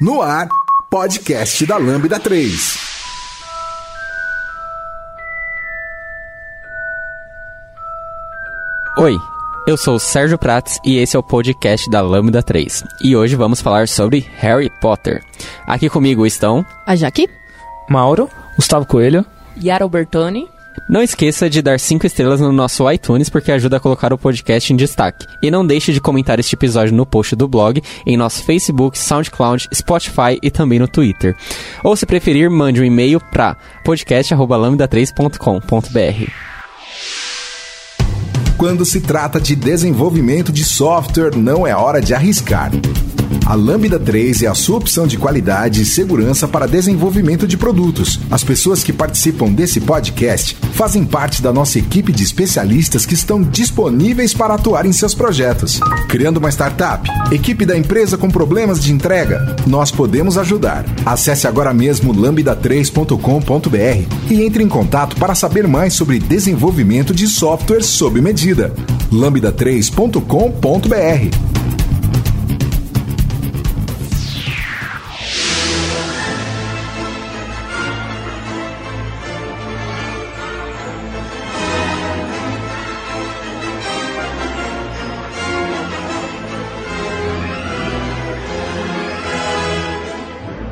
No ar, podcast da Lambda 3. Oi, eu sou o Sérgio Prates e esse é o podcast da Lambda 3. E hoje vamos falar sobre Harry Potter. Aqui comigo estão. A Jaque? Mauro, Gustavo Coelho. Yara Albertoni. Não esqueça de dar 5 estrelas no nosso iTunes porque ajuda a colocar o podcast em destaque. E não deixe de comentar este episódio no post do blog, em nosso Facebook, SoundCloud, Spotify e também no Twitter. Ou se preferir, mande um e-mail para podcast@lambda3.com.br. Quando se trata de desenvolvimento de software, não é hora de arriscar. A Lambda 3 é a sua opção de qualidade e segurança para desenvolvimento de produtos. As pessoas que participam desse podcast fazem parte da nossa equipe de especialistas que estão disponíveis para atuar em seus projetos. Criando uma startup? Equipe da empresa com problemas de entrega? Nós podemos ajudar. Acesse agora mesmo lambda3.com.br e entre em contato para saber mais sobre desenvolvimento de software sob medida. lambda3.com.br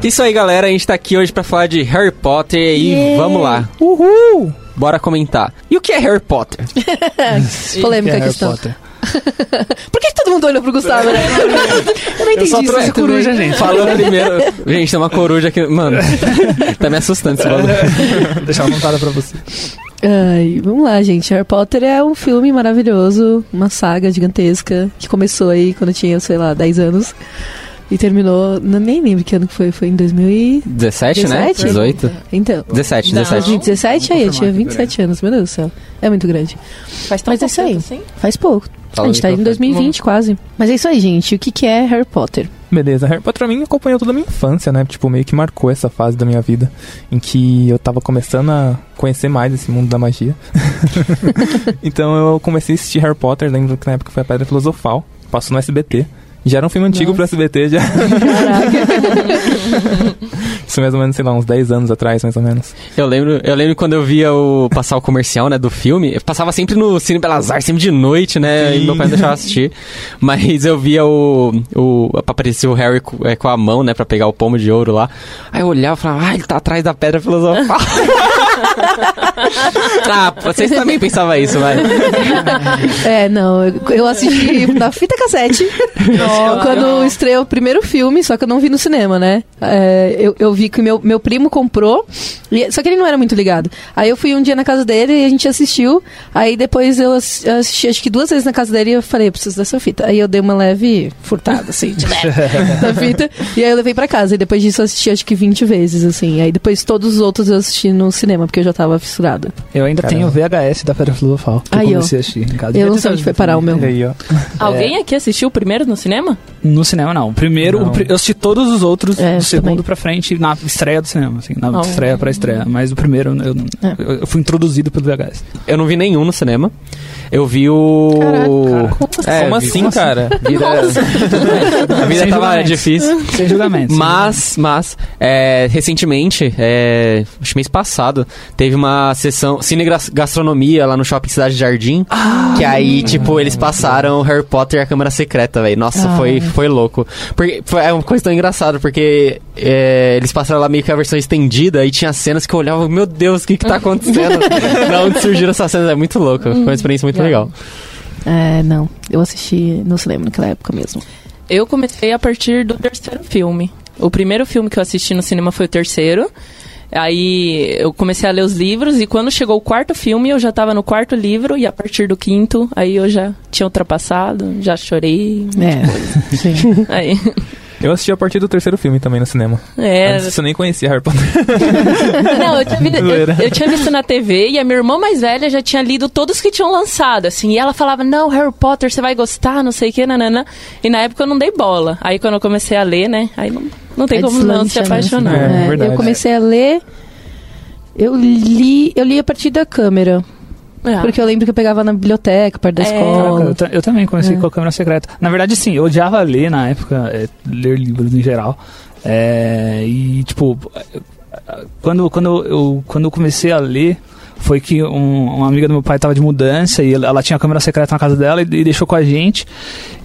Isso aí, galera. A gente tá aqui hoje pra falar de Harry Potter e Yeah. vamos lá. Uhul! Bora comentar. E o que é Harry Potter? Polêmica a Harry questão. Potter. Por que, que todo mundo olhou pro Gustavo, né? Eu não entendi Eu só isso. trouxe coruja, gente. Falando primeiro. Gente, tem uma coruja aqui. Mano, tá me assustando esse bagulho. Deixar uma montada pra você. Ai, vamos lá, gente. Harry Potter é um filme maravilhoso, uma saga gigantesca que começou aí quando eu tinha, sei lá, 10 anos. E terminou, não, nem lembro que ano que foi, foi em 2000 e... 17, né? 17? 18. Então, 17, Não. 17. 2017 aí, eu tinha confirmar aqui, 27 anos, meu Deus do céu. É muito grande. Faz tão Mas é isso aí. assim? Faz pouco. Fala a gente tá aí, em 2020 quase. Mas é isso aí, gente. O que, que é Harry Potter? Beleza, Harry Potter pra mim acompanhou toda a minha infância, né? Tipo, meio que marcou essa fase da minha vida em que eu tava começando a conhecer mais esse mundo da magia. então eu comecei a assistir Harry Potter, lembro que na época foi a Pedra Filosofal, passou no SBT. Já era um filme antigo Nossa. pro SBT, já. Isso mais ou menos, sei lá, uns 10 anos atrás, mais ou menos. Eu lembro, eu lembro quando eu via o passar o comercial, né, do filme. Eu passava sempre no Cine Belas Artes, sempre de noite, né? E Sim. meu pai não deixava assistir. Mas eu via o. o aparecia o Harry com, é, com a mão, né, pra pegar o pomo de ouro lá. Aí eu olhava e falava, ah, ele tá atrás da pedra filosofal. ah, vocês também pensavam isso, vai. É, não, eu- assisti na fita cassete quando estreou o primeiro filme, só que eu não vi no cinema, né? É, eu, eu vi que meu, meu primo comprou, e- só que ele não era muito ligado. Aí eu fui um dia na casa dele e a gente assistiu. Aí depois eu ass- eu assisti acho que duas vezes na casa dele e eu falei, eu preciso dessa fita. Aí eu dei uma leve furtada, assim, de leve da fita. E aí eu levei pra casa. E depois disso eu assisti acho que 20 vezes, assim. Aí depois todos os outros eu assisti no cinema, porque eu já tava fissurada. Eu ainda Caramba. tenho o VHS da Pedra Filosofal. Que Aí, eu ó. comecei a assistir em casa. Eu não sei onde foi parar o meu. Aí, ó. Alguém aqui assistiu o primeiro no cinema? No cinema, não. Primeiro, Não. o eu assisti todos os outros É, do segundo também. pra frente na estreia do cinema, assim, na Oh. estreia pra estreia. Mas o primeiro, eu, É. eu, eu fui introduzido pelo VHS. Eu não vi nenhum no cinema. Eu vi o. Caraca, como É, Como vi- assim, cara? A vida Sem tava difícil. Sem julgamento. Mas, mas, é, recentemente, é, acho que mês passado, teve uma sessão cine gastronomia lá no Shopping Cidade Jardim. que aí, tipo, eles passaram Harry Potter e a Câmara Secreta, velho. Nossa, Ah. foi, foi louco. Porque, foi, é uma coisa tão engraçada, porque é, eles passaram lá meio que a versão estendida e tinha cenas que eu olhava, meu Deus, o que que tá acontecendo? da onde surgiram essas cenas? É muito louco. Foi uma experiência muito legal. É, não. Eu assisti no cinema naquela época mesmo. Eu comecei a partir do terceiro filme. O primeiro filme que eu assisti no cinema foi o terceiro. Aí eu comecei a ler os livros e quando chegou o quarto filme eu já tava no quarto livro e a partir do quinto aí eu já tinha ultrapassado, já chorei. É, sim. Aí, Eu assisti a partir do terceiro filme também no cinema. é, Antes eu nem conhecia Harry Potter. Não, eu tinha, vi- eu- eu tinha visto na TV e a minha irmã mais velha já tinha lido todos que tinham lançado, assim. E ela falava, não, Harry Potter, você vai gostar, não sei o que, nanana. E na época eu não dei bola. Aí quando eu comecei a ler, né, aí não, não tem É como não se né? apaixonar. É, É, verdade. eu comecei a ler. Eu li, eu li a partir da câmera. Ah. Porque eu lembro que eu pegava na biblioteca, perto da É. Caraca, escola. eu, eu também comecei É. com a câmera secreta. Na verdade, sim, eu odiava ler na época, é, ler livros em geral. É, e, tipo, quando, quando, eu, quando eu comecei a ler, foi que um- uma amiga do meu pai tava de mudança e ela, ela tinha a câmera secreta na casa dela e, e deixou com a gente.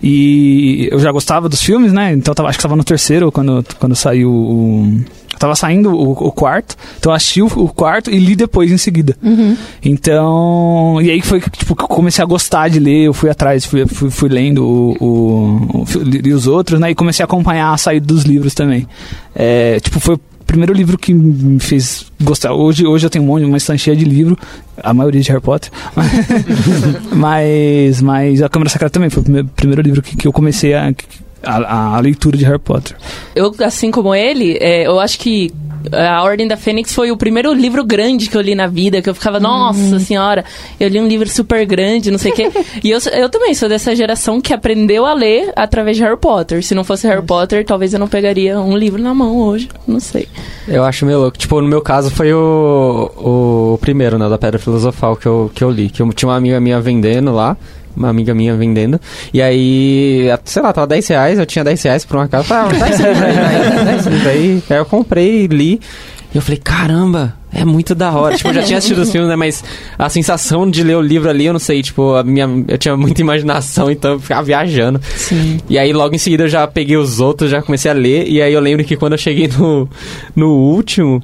E eu já gostava dos filmes, né? Então eu tava, acho que tava no terceiro quando, quando saiu o. Tava saindo o, o quarto, então eu assisti o, o quarto e li depois em seguida. Uhum. Então, e aí foi que tipo, que eu comecei a gostar de ler, eu fui atrás, fui, fui, fui lendo o, o, o- li os outros, né? E comecei a acompanhar a saída dos livros também. É, tipo, foi primeiro livro que me fez gostar. Hoje, hoje eu tenho um monte, uma estante cheia de livro, a maioria de Harry Potter. mas, mas a Câmara Secreta também foi o primeiro, primeiro livro que, que eu comecei a, a, a leitura de Harry Potter. Eu, assim como ele, é, eu acho que A Ordem da Fênix foi o primeiro livro grande que eu li na vida, que eu ficava, nossa senhora, eu li um livro super grande, não sei o quê. e eu, eu também sou dessa geração que aprendeu a ler através de Harry Potter. Se não fosse Harry Potter, talvez eu não pegaria um livro na mão hoje, não sei. Eu acho meio louco. Tipo, no meu caso foi o, o primeiro, né, da Pedra Filosofal que eu, que eu li. Que eu tinha uma amiga minha vendendo lá. Uma amiga minha vendendo. E aí, sei lá, tava 10 reais, eu tinha 10 reais por uma casa. Falei, ah, esse livro aí, livro aí. Aí eu comprei, li. E eu falei, caramba, é muito da hora. Tipo, eu já tinha assistido os filmes, né? Mas a sensação de ler o livro ali, eu não sei, tipo, a minha, eu tinha muita imaginação, então eu ficava viajando. Sim. E aí logo em seguida eu já peguei os outros, já comecei a ler. E aí eu lembro que quando eu cheguei no, no último.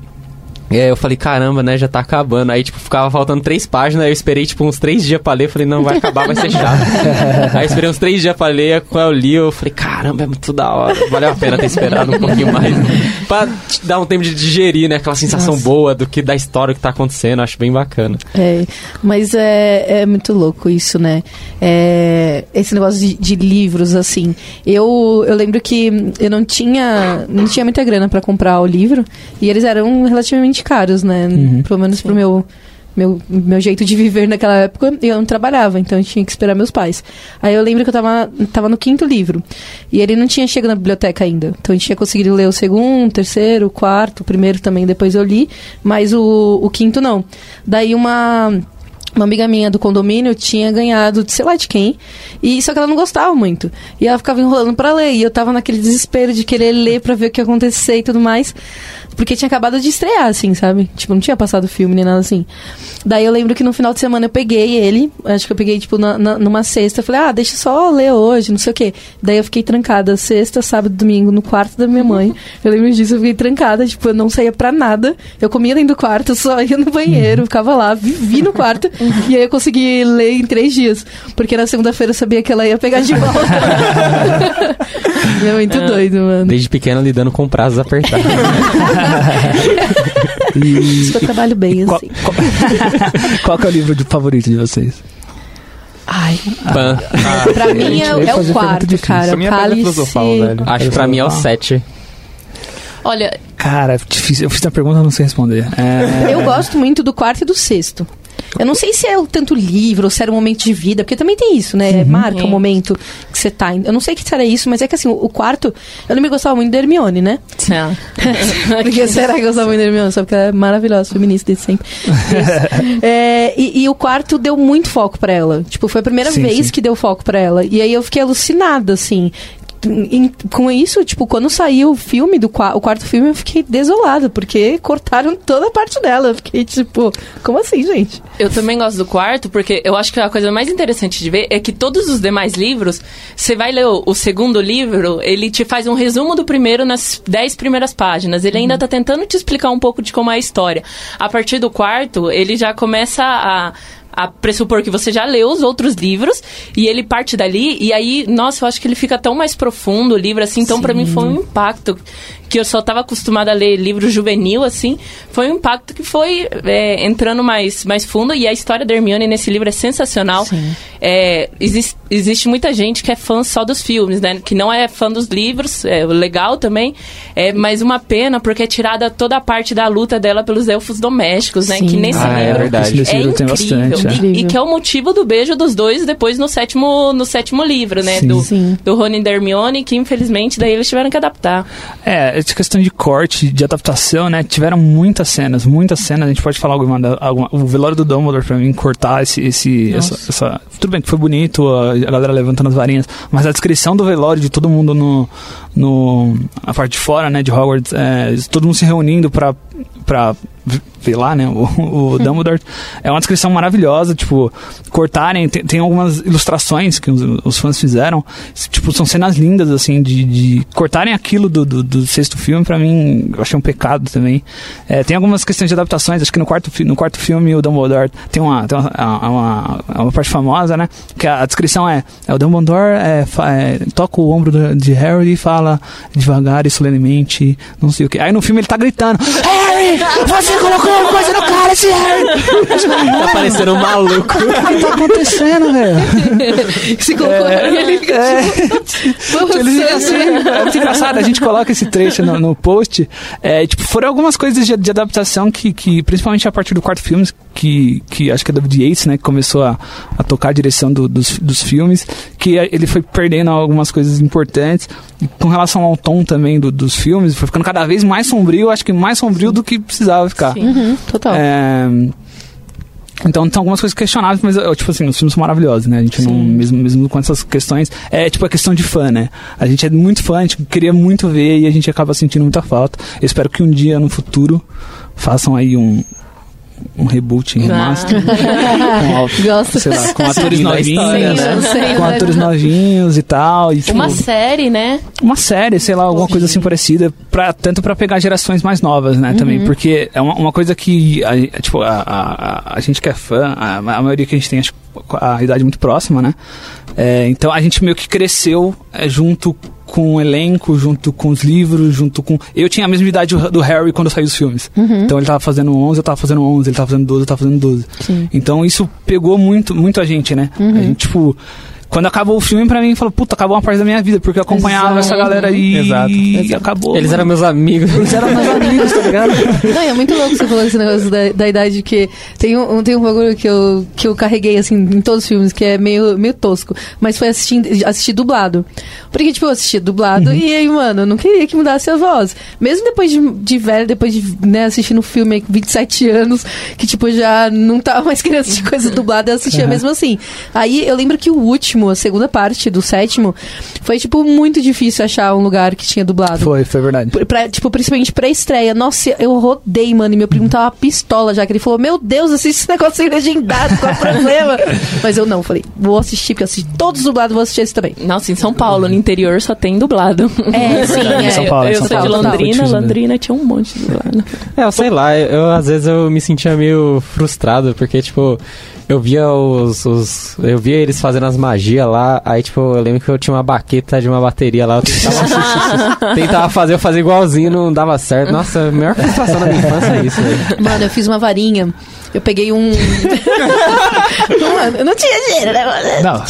É, eu falei, caramba, né, já tá acabando. Aí, tipo, ficava faltando três páginas, aí eu esperei, tipo, uns três dias pra ler. Falei, não, vai acabar, vai ser chato. aí eu esperei uns três dias pra ler, quando eu li, eu falei, caramba, é muito da hora. Valeu a pena ter esperado um pouquinho mais. pra te dar um tempo de digerir, né, aquela sensação Nossa. boa do que da história que tá acontecendo. Acho bem bacana. É, mas é, é muito louco isso, né? É, esse negócio de, de livros, assim. Eu, eu lembro que eu não tinha, não tinha muita grana pra comprar o livro e eles eram relativamente caros, né? Uhum. Pelo menos pro meu, meu, meu jeito de viver naquela época, eu não trabalhava, então eu tinha que esperar meus pais. Aí eu lembro que eu tava, tava no quinto livro e ele não tinha chegado na biblioteca ainda. Então a gente tinha conseguido ler o segundo, o terceiro, o quarto, o primeiro também, depois eu li, mas o, o quinto não. Daí uma. Uma amiga minha do condomínio tinha ganhado de sei lá de quem, e só que ela não gostava muito. E ela ficava enrolando pra ler, e eu tava naquele desespero de querer ler pra ver o que ia acontecer e tudo mais, porque tinha acabado de estrear, assim, sabe? Tipo, não tinha passado filme nem nada assim. Daí eu lembro que no final de semana eu peguei ele, acho que eu peguei, tipo, na, na- numa sexta, eu falei, ah, deixa eu só ler hoje, não sei o quê. Daí eu fiquei trancada sexta, sábado, domingo, no quarto da minha mãe. Eu lembro disso, eu fiquei trancada, tipo, eu não saía pra nada. Eu comia dentro do quarto, só ia no banheiro, ficava lá, vivi no quarto. e aí eu consegui ler em três dias. Porque na segunda-feira eu sabia que ela ia pegar de volta. é muito doido, mano. Desde pequeno lidando com prazos apertados. E, Isso que eu trabalho bem, qual, assim. qual, qual que é o livro de favorito de vocês? Ai, Pan. pra mim gente é, é o quarto, pergunta difícil. cara. Pra mim é Cálice... Acho que pra mim é o 7. Olha, Cara, é difícil. Eu fiz uma pergunta e não sei responder. É, Eu gosto muito do quarto e do sexto. Eu não sei se é o tanto livro ou se era um momento de vida, porque também tem isso, né? Marca o É. momento que você tá. Eu não sei que será isso, mas é que assim, o o quarto. Eu não me gostava muito da Hermione, né? não. Porque será que eu gostava muito da Hermione? Só porque ela é maravilhosa, feminista desde sempre. É, e, e o quarto deu muito foco pra ela. Tipo, foi a primeira Sim, vez sim. que deu foco pra ela. E aí eu fiquei alucinada, assim. Com isso, tipo, quando saiu o filme do o quarto filme, eu fiquei desolada, porque cortaram toda a parte dela. Eu fiquei tipo, como assim, gente? Eu também gosto do quarto, porque eu acho que a coisa mais interessante de ver é que todos os demais livros, você vai ler o, o segundo livro, ele te faz um resumo do primeiro nas dez primeiras páginas. Ele ainda tá tentando te explicar um pouco de como é a história. A partir do quarto, ele já começa a. A pressupor que você já leu os outros livros e ele parte dali, e aí, nossa, eu acho que ele fica tão mais profundo o livro, assim. Então, pra mim, foi um impacto que eu só estava acostumada a ler livro juvenil, assim, foi um impacto que foi é, entrando mais, mais fundo. E a história da Hermione nesse livro é sensacional. é, existe, existe muita gente que é fã só dos filmes, né? Que não é fã dos livros, é legal também, é, mas uma pena porque é tirada toda a parte da luta dela pelos elfos domésticos, né? Sim. Que nesse Ah, é livro verdade. É livro tem incrível. bastante, é. E- E, Incrível. que é o motivo do beijo dos dois depois no sétimo, no sétimo livro, né? Sim. Do, Sim. do Rony e da Hermione, que infelizmente daí eles tiveram que adaptar. É, essa questão de corte, de adaptação, né? Tiveram muitas cenas, muitas cenas. A gente pode falar alguma, alguma o velório do Dumbledore pra mim cortar esse, esse essa, essa- tudo bem que foi bonito, a, a galera levantando as varinhas, mas a descrição do velório de todo mundo no no a parte de fora, né, de Hogwarts, é, todo mundo se reunindo pra para ver lá, né, o, o Dumbledore, é uma descrição maravilhosa, tipo, cortarem, tem, tem algumas ilustrações que os, os fãs fizeram, tipo, são cenas lindas, assim, de, de cortarem aquilo do, do, do sexto filme, pra mim, eu achei um pecado também. É, tem algumas questões de adaptações, acho que no quarto, no quarto filme o Dumbledore tem uma, tem uma, uma, uma parte famosa, né, que a, descrição é, é o Dumbledore é, é, toca o ombro de Harry e fala devagar e solenemente, não sei o que. Aí no filme ele tá gritando, Harry, você colocou uma coisa no cara, esse Harry! Tá parecendo um maluco. O que tá acontecendo, velho? Se colocou É, ele fica tipo, Ele fica assim, é muito engraçado, a gente coloca esse trecho no, no post. É, tipo, foram algumas coisas de, de adaptação que, que, principalmente a partir do quarto filme, que, que acho que é David Yates, né, que começou a, a tocar a direção do- dos, dos filmes, que ele foi perdendo algumas coisas importantes. E com relação ao tom também do- dos filmes, foi ficando cada vez mais sombrio, acho que mais sombrio do que precisava ficar. Uhum, total. É, então tem algumas coisas questionáveis, mas eu, tipo assim, os filmes são maravilhosos, né? A gente não, mesmo, mesmo com essas questões, é tipo a questão de fã, né? A gente é muito fã, a gente queria muito ver e a gente acaba sentindo muita falta. Eu espero que um dia no futuro façam aí um um reboot, um remaster, com, al- Gosto. sei lá, com atores a novinhos, história, né? né? Sei, com né? atores novinhos e tal, e tipo, Uma série, né? uma série, sei lá, alguma coisa assim parecida, pra, tanto pra pegar gerações mais novas, né, também, porque é uma, uma coisa que, a, tipo, a, a, a- a gente que é fã, a, a maioria que a gente tem, acho, a idade muito próxima, né, É, então a gente meio que cresceu é, junto com o elenco, junto com os livros, junto com... Eu tinha a mesma idade do Harry quando saiu os filmes. Então ele tava fazendo 11, eu tava fazendo 11, ele tava fazendo 12, eu tava fazendo 12. Então isso pegou muito, muito a gente, né? A gente, tipo... Quando acabou o filme, pra mim, falou, puta, acabou uma parte da minha vida, porque eu acompanhava Exato. essa galera aí Exato. e acabou. Eles eram meus amigos. Eles eram meus amigos, tá ligado? Não, e é muito louco você falando esse negócio da, da idade que tem um, tem um bagulho que eu, que eu carreguei assim em todos os filmes, que é meio, meio tosco, mas foi assistir, assistir dublado. Porque, tipo, eu assistia dublado e aí, mano, eu não queria que mudasse a voz. Mesmo depois de, de velho, depois de né, assistir no filme com 27 anos, que, tipo, já não tava mais querendo assistir coisa dublada, eu assistia mesmo assim. Aí eu lembro que o último, a segunda parte do sétimo, foi, tipo, muito difícil achar um lugar que tinha dublado. Foi, foi verdade. Pra- pra- tipo, principalmente pra estreia. Nossa, eu rodei, mano. E meu primo tava pistola já. Que ele falou: Meu Deus, assiste esse negócio aí legendado, qual é o problema? Mas eu não, falei: Vou assistir, porque eu assisti todos dublados, vou assistir esse também. Nossa, em São Paulo, no interior, só tem dublado. É, sim, Em é. São Paulo, em eu São sou Paulo. de. Londrina, Difícil, né? Londrina tinha um monte de dublado. É, eu sei lá, eu às vezes eu me sentia meio frustrado, porque, tipo, eu via os. os- eu via eles fazendo as magias lá, aí, tipo, eu lembro que eu tinha uma baqueta de uma bateria lá, eu tentava, tentava fazer, eu fazia igualzinho, não dava certo. Nossa, a maior frustração da minha infância é isso, velho. Mano, eu fiz uma varinha. Eu peguei um. Mano, eu não tinha dinheiro, né? mano? Não.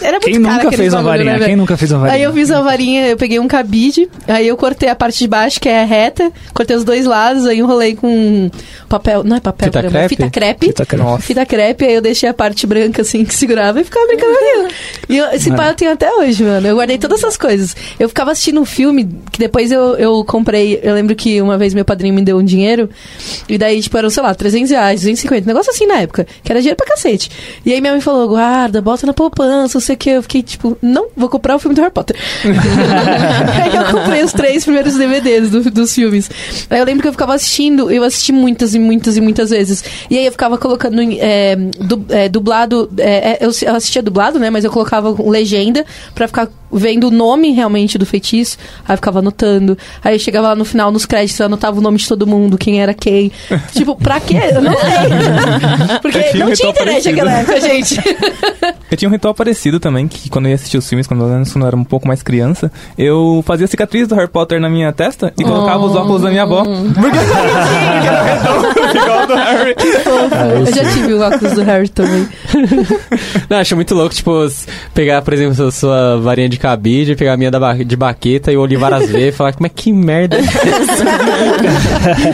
Era muito Quem caro nunca fez uma varinha? né, Quem nunca fez uma varinha? Aí eu fiz uma varinha, eu peguei um cabide, aí eu cortei a parte de baixo, que é reta, cortei os dois lados, aí enrolei com papel. Não é papel, Fita caramba, crepe? fita crepe. Fita crepe. Fita crepe, aí eu deixei a parte branca assim que segurava e ficava brincando. E eu, esse pai eu tenho até hoje, mano. Eu guardei todas essas coisas. Eu ficava assistindo um filme que depois eu, eu comprei. Eu lembro que uma vez meu padrinho me deu um dinheiro, e daí, tipo, eram, sei lá, 300 reais, 250, negócio assim na época, que era dinheiro pra cacete. E aí minha mãe falou: guarda, bota na poupança, não sei o que. Eu fiquei tipo, não, vou comprar o filme do Harry Potter. aí eu comprei os três primeiros DVDs do- dos filmes. Aí eu lembro que eu ficava assistindo, eu assisti muitas e muitas e muitas vezes. E aí eu ficava colocando é, du- é, dublado. é, eu assistia dublado, né? Mas eu colocava legenda pra ficar vendo o nome realmente do feitiço. Aí eu ficava anotando. Aí eu chegava lá no final, nos créditos, eu anotava o nome de todo mundo, quem era quem. tipo, pra quê? Eu não sei. Porque não tinha internet naquela época, gente. Eu tinha um ritual parecido também, que quando eu ia assistir os filmes, quando eu, eu era um pouco mais criança, eu fazia cicatriz do Harry Potter na minha testa e colocava os óculos da minha avó. Porque que era redondo, igual do Harry. eu já tive o óculos do Harry também. Não, acho muito louco, tipo, pegar, por exemplo, a sua varinha de cabide, pegar a minha da ba- de baqueta e o Olivaras V e falar, como é que merda é essa?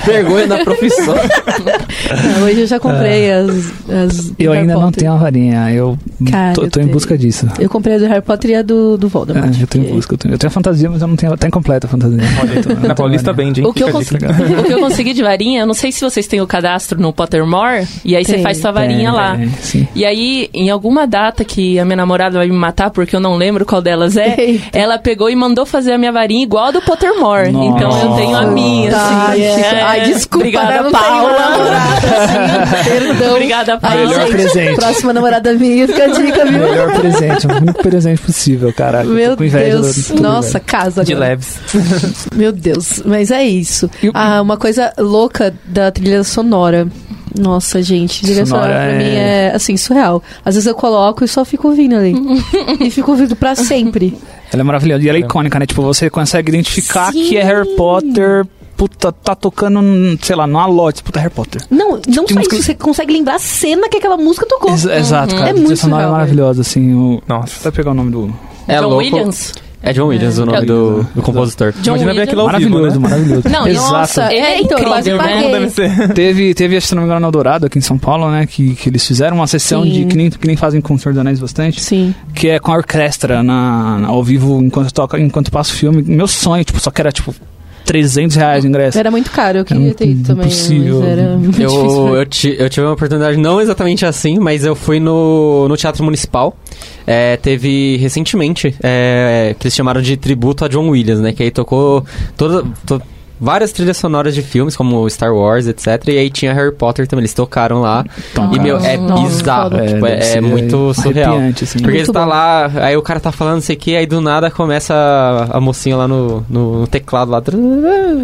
Vergonha da profissão. Não, hoje eu já comprei as, as do Eu ainda não tenho a varinha, eu Cara, tô, eu tô em busca disso. Eu comprei a do Harry Potter e a do, do Voldemort. É, eu tô em busca. Eu tenho, eu tenho a fantasia, mas eu não tenho. Tá incompleta a fantasia. Na Paulista vende, hein? O que, eu consegui, o que eu consegui de varinha, eu não sei se vocês têm o cadastro no Pottermore, e aí você Tem. faz sua varinha É, lá. é, sim. E aí, em alguma data que a minha namorada vai me matar, porque eu não lembro qual delas é, Eita. ela pegou e mandou fazer a minha varinha igual a do Pottermore. Nossa. Então eu tenho a minha, Tá, assim. É. Ai, desculpa, Obrigada, né? Paula. tenho namorada, assim, perdão. Obrigada, Paula. Melhor gente, presente. Próxima namorada minha, fica dica, viu? Melhor presente, o único presente possível, caraca. eu Meu tô com inveja Deus. do- do- Nossa, casa De leves. Meu Deus. Mas é isso. Ah, uma coisa louca da trilha sonora. Nossa, gente, trilha sonora, Sonora pra é- mim é, assim, surreal. Às vezes eu coloco e só fico ouvindo ali. e fico ouvindo pra sempre. Ela é maravilhosa. E ela é icônica, né? Tipo, você consegue identificar Sim. que é Harry Potter. Puta, tá tocando, sei lá, numa lote. Puta, Harry Potter. Não, não tem só música- isso, você consegue lembrar a cena que aquela música tocou. Ex- Exato, cara. É a trilha muito sonora é maravilhosa, assim. O... Nossa. Vai pegar o nome do. É John louco. Williams. É John Williams o nome É. do, do compositor. John Imagina ver Williams. aquilo ao vivo, Maravilhoso, né? maravilhoso. Não, Exato. Nossa, é então, eu quase incrível, né? Deve ser. Teve, teve, acho que se não me engano, no Dourado, aqui em São Paulo, né? Que, que eles fizeram uma sessão Sim. de. Que nem, que nem fazem com o Senhor dos Anéis bastante. Sim. Que é com a orquestra na, na- ao vivo enquanto toca, enquanto passa o filme. Meu sonho, tipo, só que era tipo 300 reais o ingresso. Era muito caro, eu queria ter ido também. impossível. Mas era muito difícil. Eu, eu, ti- eu tive uma oportunidade, não exatamente assim, mas eu fui no, no Teatro Municipal. É, teve recentemente, é, que eles chamaram de tributo a John Williams, né? Que aí tocou toda, to- várias trilhas sonoras de filmes, como Star Wars, etc. E aí tinha Harry Potter também, eles tocaram lá. Então, e, meu, é Nossa, bizarro, foda. tipo, é, é muito surreal. assim. Porque Muito você tá lá, aí o cara tá falando não sei o que, aí do nada começa a, a mocinha lá no, no, no teclado lá,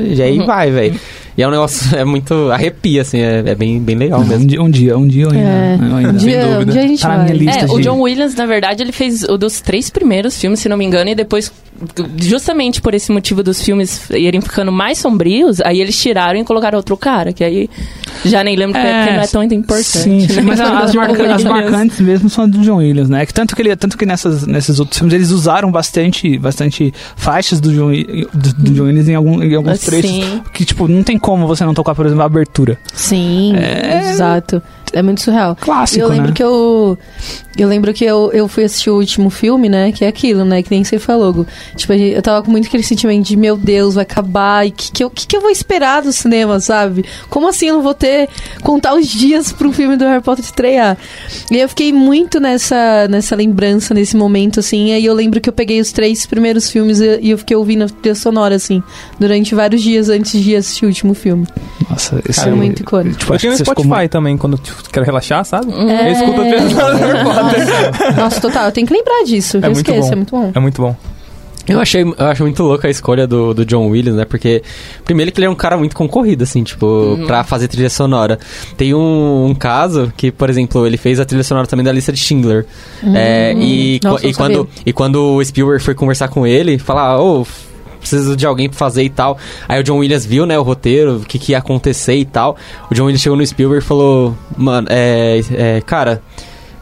e aí vai, velho. E é um negócio, é muito, arrepia, assim, é, é bem, bem legal Um mesmo. dia, um dia, um dia ainda. É. ainda- Um dia, um dúvida. dia a gente Tá na vai. minha lista. É, o John Williams, na verdade, ele fez o dos três primeiros filmes, se não me engano, e depois, justamente por esse motivo dos filmes irem ficando mais sombrios, aí eles tiraram e colocaram outro cara, que aí já nem lembro É, porque não é tão importante. Sim, sim, né? mas a- as, marca- as marcantes mesmo são do John Williams, né? Que tanto que ele, tanto que nessas, nesses outros filmes eles usaram bastante, bastante faixas do John, do, do John Williams em, algum, em alguns trechos. Sim. Que, tipo, não tem como você não tocar, por exemplo, a abertura. Sim, exato. É muito surreal. Clássico, eu lembro né? que eu. Eu lembro que eu, eu fui assistir o último filme, né? Que é aquilo, né? Que nem você falou. Tipo, eu tava com muito aquele sentimento de, meu Deus, vai acabar. E o que, que, eu, que, que eu vou esperar do cinema, sabe? Como assim eu não vou ter. contar os dias pro filme do Harry Potter estrear? E eu fiquei muito nessa, nessa lembrança, nesse momento, assim. E aí eu lembro que eu peguei os três primeiros filmes e, e eu fiquei ouvindo a trilha sonora, assim, durante vários dias antes de assistir o último filme. Nossa, esse Foi muito icônico. Tipo, Eu acho que no ficou Spotify também, quando tipo, quero relaxar, sabe? É. Eu escuto a trilha sonora do Harry Potter. Nossa, total, eu tenho que lembrar disso. É eu muito esqueço, bom. é muito bom. É muito bom. Eu achei, eu acho muito louca a escolha do, do John Williams, né? Porque, primeiro que ele é um cara muito concorrido, assim, tipo, pra fazer trilha sonora. Tem um, um caso que, por exemplo, ele fez a trilha sonora também da lista de Schindler. É, e, Nossa, e quando, sabia. e quando o Spielberg foi conversar com ele, falar, ô, preciso de alguém pra fazer e tal. Aí o John Williams viu, né, o roteiro, o que, que ia acontecer e tal. O John Williams chegou no Spielberg e falou, mano, é, é, cara,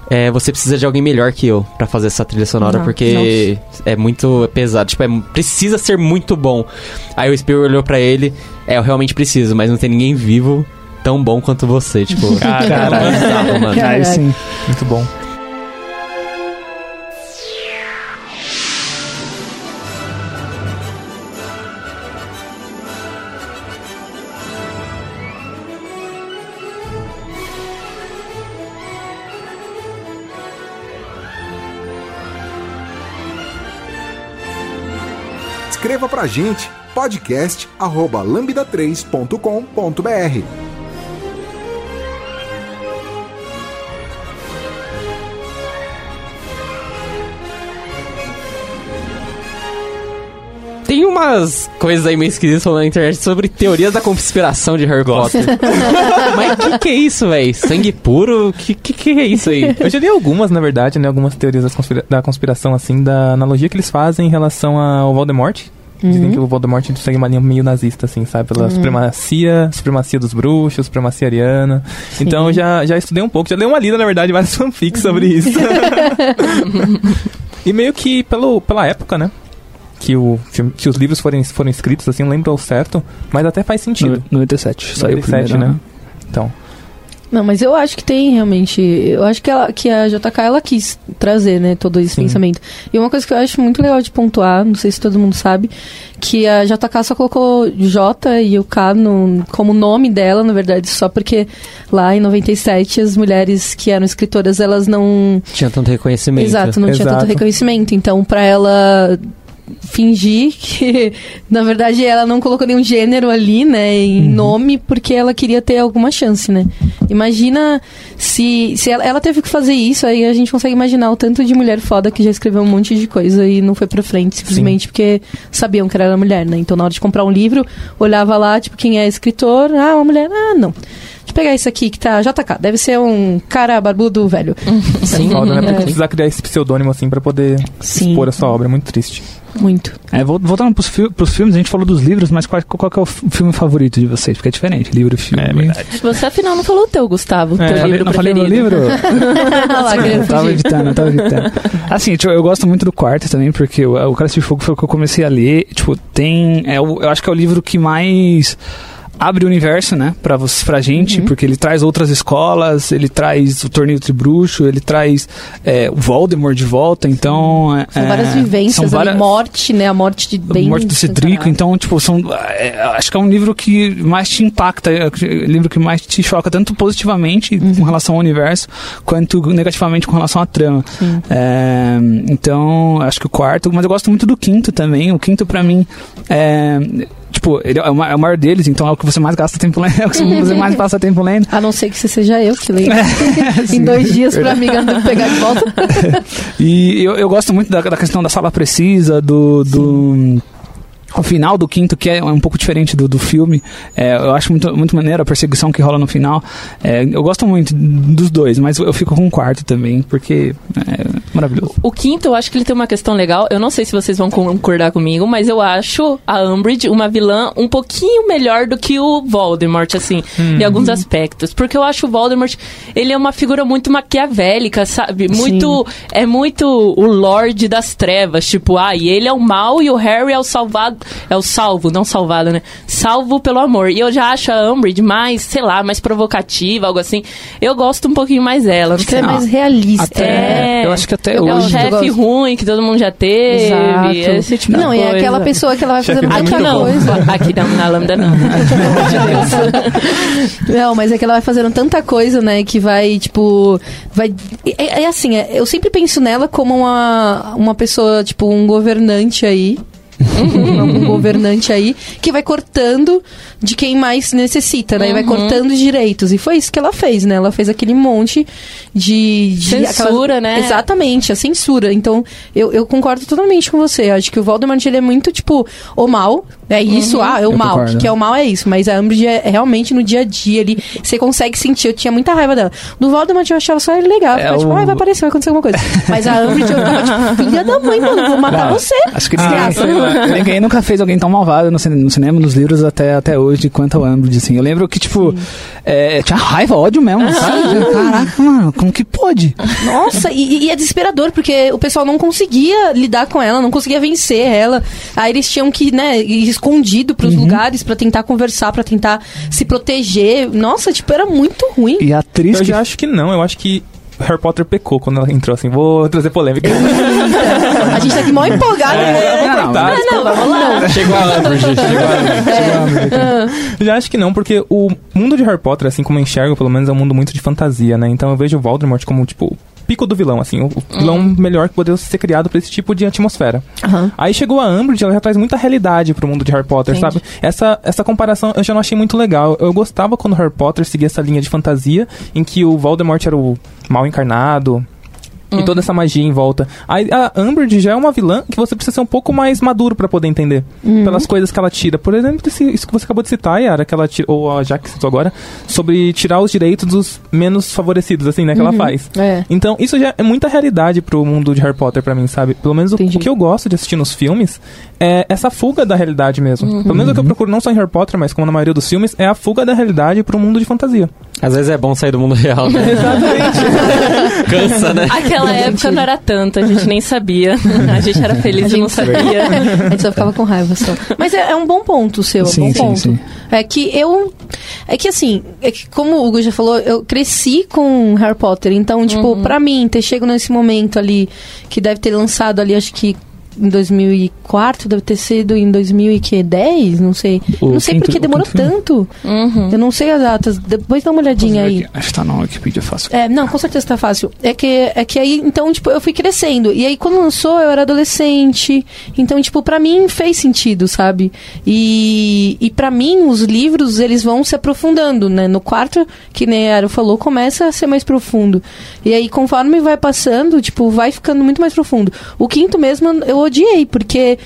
é, você precisa de alguém melhor que eu pra fazer essa trilha sonora, Ah, porque é muito pesado. Tipo, é, precisa ser muito bom. Aí o Spielberg olhou pra ele, é, eu realmente preciso, mas não tem ninguém vivo tão bom quanto você. Tipo, Caramba. é bizarro, mano. Aí Caraca. sim. Muito bom. Escreva pra gente podcast arroba lambda3.com.br Tem uma umas coisas aí meio esquisitas falando na internet sobre teorias da conspiração de Harry Potter. Mas o que, que é isso, velho? Sangue puro? O que, que, que é isso aí? Eu já li algumas, na verdade, né? Algumas teorias conspira- da conspiração, assim, da analogia que eles fazem em relação ao Voldemort. Dizem que o Voldemort segue uma linha meio nazista, assim, sabe? Pela supremacia, supremacia dos bruxos, supremacia ariana. Então eu já, já estudei um pouco, já dei uma lida, na verdade, várias fanfics sobre isso. e meio que pelo, pela época, né? Que, o, que os livros foram, foram escritos, assim, não lembro ao certo, mas até faz sentido. No- 97, saiu 97, primeiro, né? Então, Não, mas eu acho que tem realmente. Eu acho que, ela, que a JK ela quis trazer, né, todo esse Sim. pensamento. E uma coisa que eu acho muito legal de pontuar, não sei se todo mundo sabe, que a JK só colocou J e o K no, como nome dela, na verdade, só porque lá em 97 as mulheres que eram escritoras, elas não. Tinha tanto reconhecimento. Exato, não tinha Exato. tanto reconhecimento. Então, pra ela fingir que, na verdade, ela não colocou nenhum gênero ali, né, em nome, porque ela queria ter alguma chance, né? Imagina se, se ela, ela teve que fazer isso, aí a gente consegue imaginar o tanto de mulher foda que já escreveu um monte de coisa e não foi pra frente, simplesmente porque sabiam que ela era mulher, né? Então, na hora de comprar um livro, olhava lá, tipo, quem é escritor, ah, uma mulher, ah, não. Eu pegar isso aqui que tá JK, deve ser um cara barbudo velho. é foda, né? Porque É. precisar criar esse pseudônimo, assim, pra poder Sim. expor a sua obra. É muito triste. Muito. É, vol- voltando pros, fi pros filmes, a gente falou dos livros, mas qual, qual que é o filme favorito de vocês? Porque é diferente, livro e filme. É verdade. Você afinal não falou o teu, Gustavo. É, teu falei- livro não falei meu livro? Lá, Eu tava evitando, eu tava evitando. Assim, tipo, eu gosto muito do quarto também, porque o, o Cálice de Fogo foi o que eu comecei a ler. Tipo, tem. É, o- eu acho que é o livro que mais abre o universo, né, pra, você, pra gente, Uhum. porque ele traz outras escolas, ele traz o torneio de bruxo, ele traz é, o Voldemort de volta, então... é, São várias é, vivências, são várias- morte, né? A morte de a bem morte do Cedrico, escancarada. então, tipo, são. é, acho que é um livro que mais te impacta, é um livro que mais te choca, tanto positivamente Uhum. com relação ao universo, quanto negativamente com relação à trama. É, então, acho que o quarto, mas eu gosto muito do quinto também. O quinto, pra mim, é. Tipo, ele é o é o maior deles, então é o que você mais gasta tempo lendo, é o que você mais passa tempo lendo. A não ser que você seja eu que leio. É, em dois dias pra amiga não pegar de volta. E eu, eu gosto muito da, da questão da sala precisa, do. do o final do quinto, que é um pouco diferente do, do filme, é, eu acho muito, muito maneiro a perseguição que rola no final. É, eu gosto muito dos dois, mas eu fico com o quarto também, porque é maravilhoso. O quinto, eu acho que ele tem uma questão legal. Eu não sei se vocês vão concordar comigo, mas eu acho a Umbridge uma vilã um pouquinho melhor do que o Voldemort, assim, em alguns aspectos. Porque eu acho o Voldemort, ele é uma figura muito maquiavélica, sabe? Muito. É muito o Lorde das Trevas. Tipo, ah, e ele é o mal e o Harry é o salvado. É o salvo, não salvado, né? Salvo pelo amor. E eu já acho a Umbridge mais, sei lá, mais provocativa, algo assim. Eu gosto um pouquinho mais dela. não Acho que ela é mais realista. Até- Eu acho que até É o hoje. eu chefe gosto. ruim que todo mundo já teve. Exato. Esse tipo não, de e é coisa. aquela pessoa que ela vai Chefe fazendo ruim é muita Aqui não. coisa. Aqui não, na Lambda não. Não, mas é que ela vai fazendo tanta coisa, né, que vai, tipo, vai... É, é assim, é- eu sempre penso nela como uma, uma pessoa, tipo, um governante aí, um governante aí, que vai cortando de quem mais necessita, né, e vai Uhum. cortando os direitos, e foi isso que ela fez, né, ela fez aquele monte de... de Censura, né? Exatamente, a censura, então, eu, eu concordo totalmente com você, acho que o Voldemort, ele é muito, tipo, o mal, é isso, ah, é o Eu mal, concordo. que é o mal é isso, mas a Umbridge é realmente no dia a dia ali, você consegue sentir, eu tinha muita raiva dela. Do Voldemort eu achava só ele legal, É ficava, tipo, o- ai, vai aparecer, vai acontecer alguma coisa. Mas a Umbridge eu ficava tipo, filha da mãe, mano, vou matar Não, você. Acho que Desgraça. ninguém, ninguém nunca fez alguém tão malvado no, cine- no cinema, nos livros até, até hoje, quanto a Umbridge, assim. Eu lembro que, tipo, é, tinha raiva, ódio mesmo, sabe? Caraca, mano, como que pode? Nossa, e, e é desesperador, porque o pessoal não conseguia lidar com ela, não conseguia vencer ela. Aí eles tinham que, né, ir escondido pros lugares pra tentar conversar, pra tentar se proteger. Nossa, tipo, era muito ruim. E a atriz Eu que já acho que não, eu acho que Harry Potter pecou quando ela entrou assim. Vou trazer polêmica. A gente tá aqui mal empolgado. né? Não, não, vamos lá. Chegou a Umbridge, chegou a Umbridge. Eu já acho que não, porque o mundo de Harry Potter, assim como eu enxergo, pelo menos é um mundo muito de fantasia, né? Então eu vejo o Voldemort como, tipo, o pico do vilão, assim. O vilão melhor que poderia ser criado pra esse tipo de atmosfera. Aham. Aí chegou a Umbridge, ela já traz muita realidade pro mundo de Harry Potter, Entendi. sabe? Essa, essa comparação eu já não achei muito legal. Eu gostava quando Harry Potter seguia essa linha de fantasia, em que o Voldemort era o mal encarnado, E toda essa magia em volta. A Umbridge já é uma vilã que você precisa ser um pouco mais maduro pra poder entender. Pelas coisas que ela tira. Por exemplo, esse- isso que você acabou de citar, Yara, que ela tira, ou a Jack citou agora, sobre tirar os direitos dos menos favorecidos, assim, né, que ela faz. É. Então, isso já é muita realidade pro mundo de Harry Potter pra mim, sabe? Pelo menos o, o que eu gosto de assistir nos filmes é essa fuga da realidade mesmo. Uhum. Pelo menos o que eu procuro não só em Harry Potter, mas como na maioria dos filmes, é a fuga da realidade pro mundo de fantasia. Às vezes é bom sair do mundo real, né? Cansa, né? Aquela época não era tanto, a gente nem sabia. A gente era feliz A e não sabia. A gente só ficava com raiva só. Mas é, é um bom ponto o seu, é um Sim, bom sim, ponto. sim. É que eu. É que assim, é que como o Hugo já falou, eu cresci com Harry Potter. Então, tipo, pra mim, ter chego nesse momento ali, que deve ter lançado ali, acho que em 2004, deve ter sido em 2010, não sei. O não sei quinto- porque demorou tanto. Uhum. Eu não sei as datas. Depois dá uma olhadinha aí. Acho que tá na Wikipedia fácil. É, não, com certeza tá fácil. É que, é que aí, então, tipo, eu fui crescendo. E aí, quando lançou, eu era adolescente. Então, tipo, pra mim fez sentido, sabe? E, e para mim, os livros, eles vão se aprofundando, né? No quarto, que nem a Aro falou, começa a ser mais profundo. E aí, conforme vai passando, tipo, vai ficando muito mais profundo. O quinto mesmo, eu odiei, porque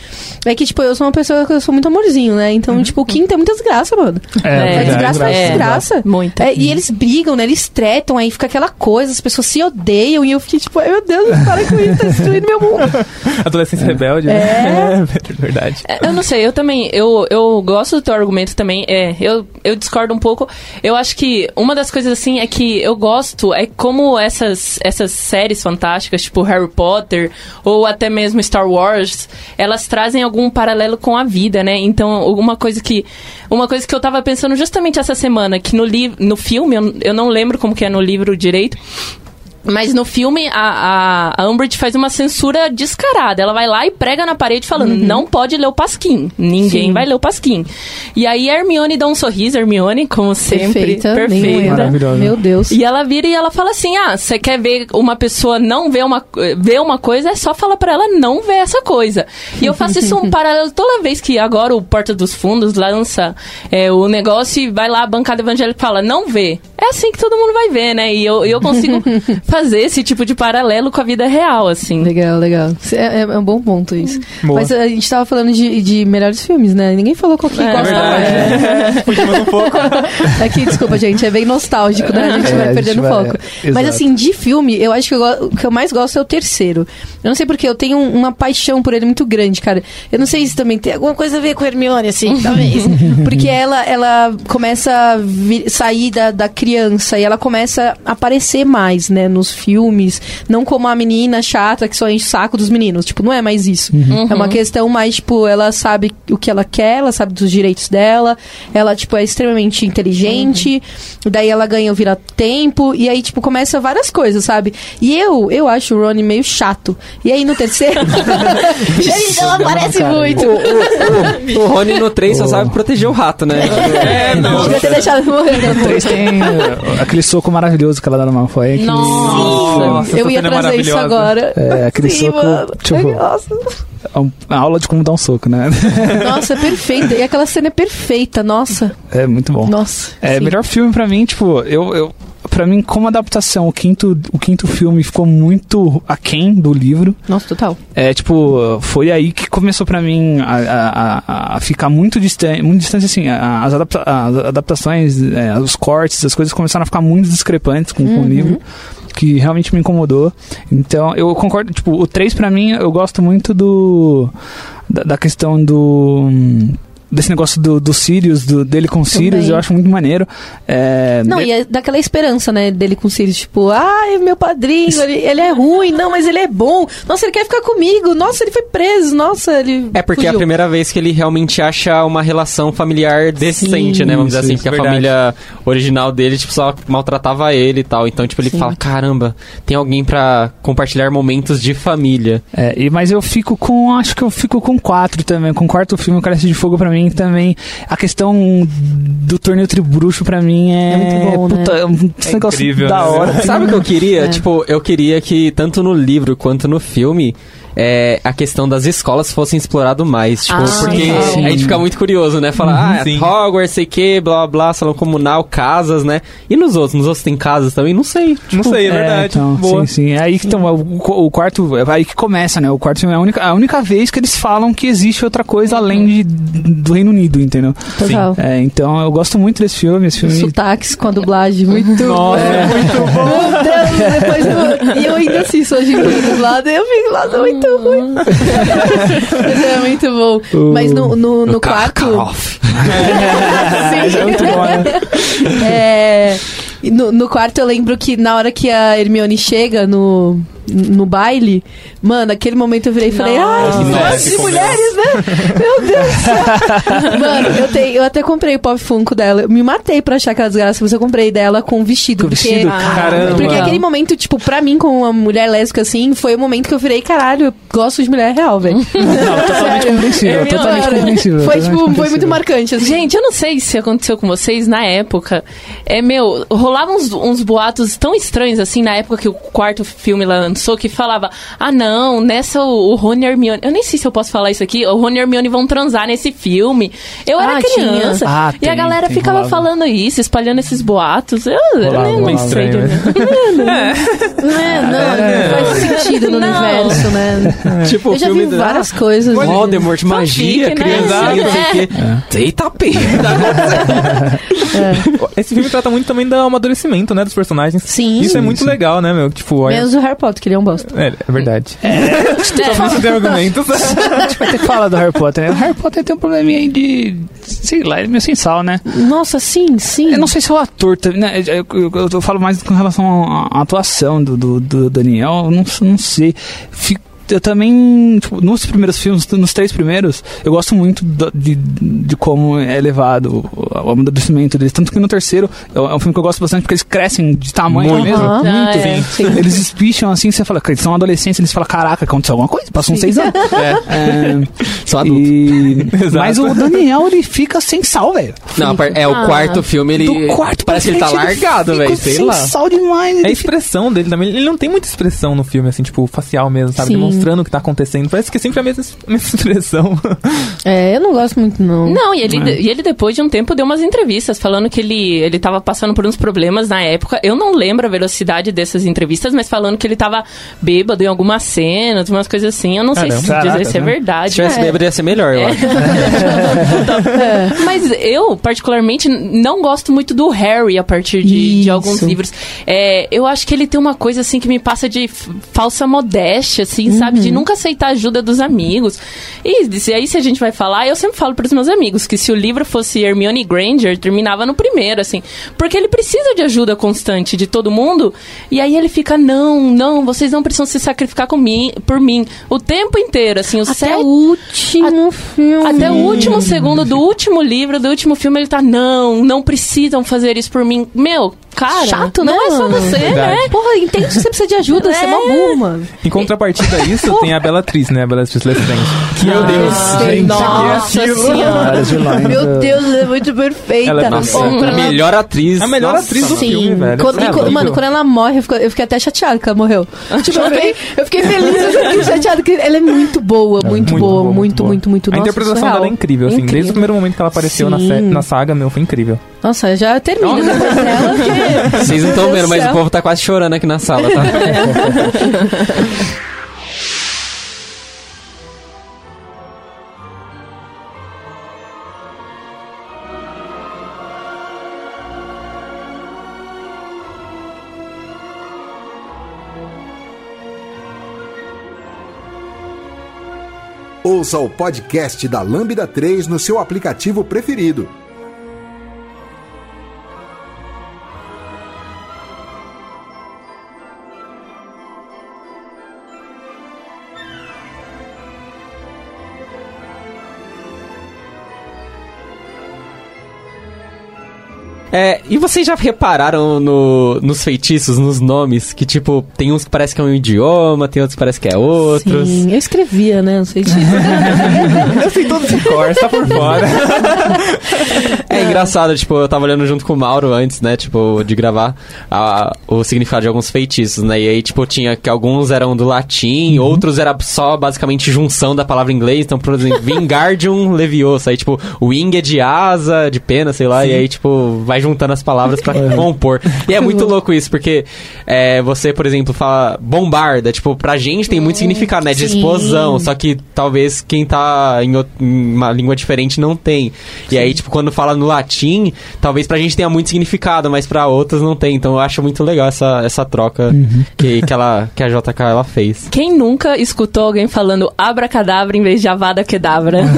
é que, tipo, eu sou uma pessoa que eu sou muito amorzinho, né? Então, tipo, o quinto é muita desgraça, mano. É, É, desgraça é, é, desgraça. muita. É, e eles brigam, né? Eles tretam, aí fica aquela coisa, as pessoas se odeiam, e eu fiquei tipo, meu Deus, para com isso, tá destruindo meu mundo. Adolescência rebelde, É. né? É verdade. É, Eu não sei, eu também, eu, eu gosto do teu argumento também, é, eu, eu discordo um pouco, eu acho que uma das coisas assim é que eu gosto, é como essas, essas séries fantásticas, tipo Harry Potter, ou até mesmo Star Wars, elas trazem algum paralelo com a vida, né, então uma coisa que, uma coisa que eu tava pensando justamente essa semana, que no, li no filme, eu, eu não lembro como que é no livro direito, mas no filme, a, a, a Umbridge faz uma censura descarada. Ela vai lá e prega na parede falando, não pode ler o Pasquim. Ninguém Sim. vai ler o Pasquim. E aí a Hermione dá um sorriso, Hermione, como sempre, Perfeita, perfeita. Meu Deus. E ela vira e ela fala assim: Ah, você quer ver uma pessoa não ver uma, ver uma coisa, é só falar pra ela não ver essa coisa. E eu faço isso um paralelo toda vez que agora o Porta dos Fundos lança é, o negócio e vai lá a bancada evangélica e fala, não vê. É assim que todo mundo vai ver, né? E eu, e eu consigo fazer esse tipo de paralelo com a vida real, assim. Legal, legal. É, é um bom ponto isso. Boa. Mas a gente tava falando de, de melhores filmes, né? Ninguém falou qual que É gosta mais. verdade. Fugimos um pouco. Aqui, desculpa, gente, é bem nostálgico, né? A gente É, vai a gente perdendo vai- foco. é, Mas assim, de filme, eu acho que eu o que eu mais gosto é o terceiro. Eu não sei porque, eu tenho um- uma paixão por ele muito grande, cara. Eu não sei se também tem alguma coisa a ver com a Hermione, assim, talvez. Porque ela, ela começa a vi- sair da, da criança e ela começa a aparecer mais, né, nos filmes. Não como a menina chata que só enche o saco dos meninos. Tipo, não é mais isso. É uma questão mais, tipo, ela sabe o que ela quer, ela sabe dos direitos dela. Ela, tipo, é extremamente inteligente. Daí ela ganha o vira-tempo. E aí, tipo, começa várias coisas, sabe? E eu, eu acho o Rony meio chato. E aí no terceiro. ele não aparece muito. O Rony no 3 só sabe proteger o rato, né? É, não. Devia ter deixado ele morrer. né? Três tem uh, aquele soco maravilhoso que ela dá no Malfoy. que- Nossa. Nossa, eu ia é trazer isso agora. É, aquele Sim, soco, mano. tipo- Nossa. É uma aula de como dar um soco, né? Nossa, é perfeita. E aquela cena é perfeita, nossa. É muito bom. Nossa. É, sim. melhor filme pra mim, tipo, eu, eu para mim como adaptação, o quinto, o quinto filme ficou muito aquém do livro. Nossa, total. É, tipo, foi aí que começou pra mim a, a, a- ficar muito distante, muito distante assim, as, adapta as adaptações, é, os cortes, as coisas começaram a ficar muito discrepantes com, com o livro. Que realmente me incomodou. Então, eu concordo. Tipo, o 3 pra mim, eu gosto muito do. Da, da questão do. hum, Desse negócio do, do Sirius, do, dele com o Sirius, eu acho muito maneiro. É, Não, e é daquela esperança, né, dele com o Sirius, tipo, ai, meu padrinho, ele, ele é ruim, não, mas ele é bom. Nossa, ele quer ficar comigo. Nossa, ele foi preso. Nossa, ele. É porque é a fugiu. primeira vez que ele realmente acha uma relação familiar decente, né? Vamos dizer isso, assim, isso, porque a verdade. família original dele, tipo, só maltratava ele e tal. Então, tipo, ele Sim. fala, caramba, tem alguém pra compartilhar momentos de família. É, e, mas eu fico com. Acho que eu fico com quatro também. Com o quarto filme, o Cálice de Fogo, pra mim também. A questão do torneio tribruxo, pra mim, é. É muito bom, né? puta, é um É negócio incrível, da né? hora. Sabe o que eu queria? É. Tipo, eu queria que tanto no livro quanto no filme é, a questão das escolas fossem explorado mais. Tipo, Ah, porque sim. a gente fica muito curioso, né? Falar, ah, sim. Hogwarts, sei que, blá blá, salão comunal, casas, né? E nos outros? Nos outros tem casas também? Não sei. Não sei, é verdade. então, Boa. Sim, sim. É aí que então, o, o quarto. É aí que começa, né? O quarto filme é a única, a única vez que eles falam que existe outra coisa além de, do Reino Unido, entendeu? Total. É, então eu gosto muito desse filme. Esse filme. Sotaques com a dublagem, muito Nossa, é. muito bom. Meu Deus, depois eu, e eu ainda assisto hoje em dia dublado, e eu fico lá, muito ruim. Mas é muito bom. Mas no, no, no quarto. É muito bom, né? É, no, no quarto eu lembro que na hora que a Hermione chega no, no baile, mano, aquele momento eu virei e falei, ai, Nossa. gosto de mulheres, né? Meu Deus do céu. Mano, eu, tenho, eu até comprei o pop funko dela. Eu me matei pra achar aquela desgraça, mas eu comprei dela com vestido. Com porque, vestido? Caramba. Porque aquele momento, tipo, pra mim, como uma mulher lésbica, assim, foi o momento que eu virei, caralho, eu gosto de mulher real, velho. Não, totalmente compreensível. Totalmente compreensível. Foi, tipo, foi muito marcante, assim. Gente, eu não sei se aconteceu com vocês na época. É, meu, rolavam uns, uns boatos tão estranhos, assim, na época que o quarto filme lançou, que falava, ah, não, nessa o, o Rony e Hermione... Eu nem sei se eu posso falar isso aqui. O Rony e a Hermione vão transar nesse filme. Eu era Ah, criança. tinha. Ah, e a tem, galera tem, ficava rolava. falando isso, espalhando esses boatos. Eu, eu Rolava, nem, rolava. não sei. Estranho, de- Né? Não, não faz sentido no Não. universo, né? Tipo, Eu já vi filme da- várias coisas. Voldemort, magia, Fanfic, né? criancinha, não sei o quê. Eita, pê. Esse filme trata muito também do amadurecimento, né, dos personagens. Sim. Isso é muito legal, né, meu? Tipo, olha... Menos o Harry Potter, que ele é um bosta. É, é verdade. É. Só por isso tem argumentos. A gente vai ter que falar do Harry Potter. né? O Harry Potter tem um probleminha aí de. Sei lá, ele é meio sem sal, né? Nossa, sim, sim. Eu não sei se é o ator, tá- né? Eu, eu- eu- eu falo mais com relação à à atuação do, do, do Daniel, eu não, não sei. Fico- eu também, tipo, nos primeiros filmes, nos três primeiros, eu gosto muito do- de, de como é levado o, amadurecimento deles. Tanto que no terceiro, é um é um filme que eu gosto bastante porque eles crescem de tamanho Muito. mesmo. Ah, Muito. é. Sim. Eles espicham assim, você fala, eles são adolescentes, eles falam, caraca, aconteceu alguma coisa, passou uns seis anos. É, Só adulto. e-. Mas o Daniel, ele fica sem sal, velho. Não, é o Ah. quarto filme, ele. Do quarto parece que ele tá largado, fica velho. Sei sem lá. sal demais. É a expressão dele também. Ele não tem muita expressão no filme, assim, tipo, facial mesmo, sabe? Sim. Demonstrando o que tá acontecendo. Parece que é sempre a mesma, a mesma expressão. É, eu não gosto muito, não. Não, e ele, É. e ele depois de um tempo deu umas entrevistas falando que ele, ele tava passando por uns problemas na época. Eu não lembro a velocidade dessas entrevistas, mas falando que ele tava bêbado em algumas cenas, umas coisas assim. Eu não sei se Caramba. dizer se é Caraca, Se verdade. tivesse É. bêbado ia ser melhor, eu É. acho. Mas eu, particularmente, não gosto muito do Harry a partir de, de alguns livros. É, eu acho que ele tem uma coisa assim que me passa de falsa modéstia, assim, sabe? Uhum. De nunca aceitar a ajuda dos amigos. E se, aí, se a gente vai falar, eu sempre falo pros meus amigos que se o livro fosse Hermione Granger, terminava no primeiro, assim. Porque ele precisa de ajuda constante de todo mundo. E aí ele fica, não, não, vocês não precisam se sacrificar com mim, por mim. O tempo inteiro, assim, os Até sete- o último filme. até o último segundo do último livro, do último filme, ele tá, não, não precisam fazer isso por mim. Meu, cara, Chato, não né, é só você, Verdade. né? Porra, entende que você precisa de ajuda, você é mó burro, mano. Em contrapartida a isso, tem a Bellatrix, né? A Bellatrix Lestrange. Que, meu Deus, sei, gente, nossa que é senhora. Meu é. Deus, ela é muito perfeita. Ela é Nossa, quando a ela- melhor atriz. A melhor Nossa, atriz do mano. filme, Sim. velho. Quando- É quando- mano, quando ela morre, eu fico- eu fiquei até chateada que ela morreu. Tipo, eu fiquei, eu fiquei feliz, eu fiquei chateada, que ela é muito boa, muito, muito boa, boa, muito, muito muito, boa. muito, A nossa, interpretação surreal. dela é incrível, assim. Desde o primeiro momento que ela apareceu Sim. na saga, meu, foi incrível. Nossa, já termina depois dela, porque... Vocês não estão vendo, mas o povo tá quase chorando aqui na sala, tá? Ouça o podcast da Lambda 3 no seu aplicativo preferido. É, e vocês já repararam no, nos feitiços, nos nomes, que tipo, tem uns que parece que é um idioma, tem outros que parece que é outros. Sim, eu escrevia, né? Sei se... Eu sei todos de cor, tá por fora. É engraçado, tipo, eu tava olhando junto com o Mauro antes, né, tipo, de gravar a- o significado de alguns feitiços, né, e aí, tipo, tinha que alguns eram do latim, outros era só basicamente junção da palavra em inglês, então, por exemplo, Wingardium Leviosa, aí, tipo, wing é de asa, de pena, sei lá, e aí, tipo, vai juntando as palavras pra compor. E é muito louco isso, porque é, você, por exemplo, fala bombarda, tipo, pra gente tem muito significado, né, de sim. explosão, só que talvez quem tá em, em uma língua diferente não tem. E aí, tipo, quando fala no latim, talvez pra gente tenha muito significado, mas pra outras não tem. Então eu acho muito legal essa, essa troca que, que, ela, que a JK ela fez. Quem nunca escutou alguém falando abracadabra em vez de avada kedavra?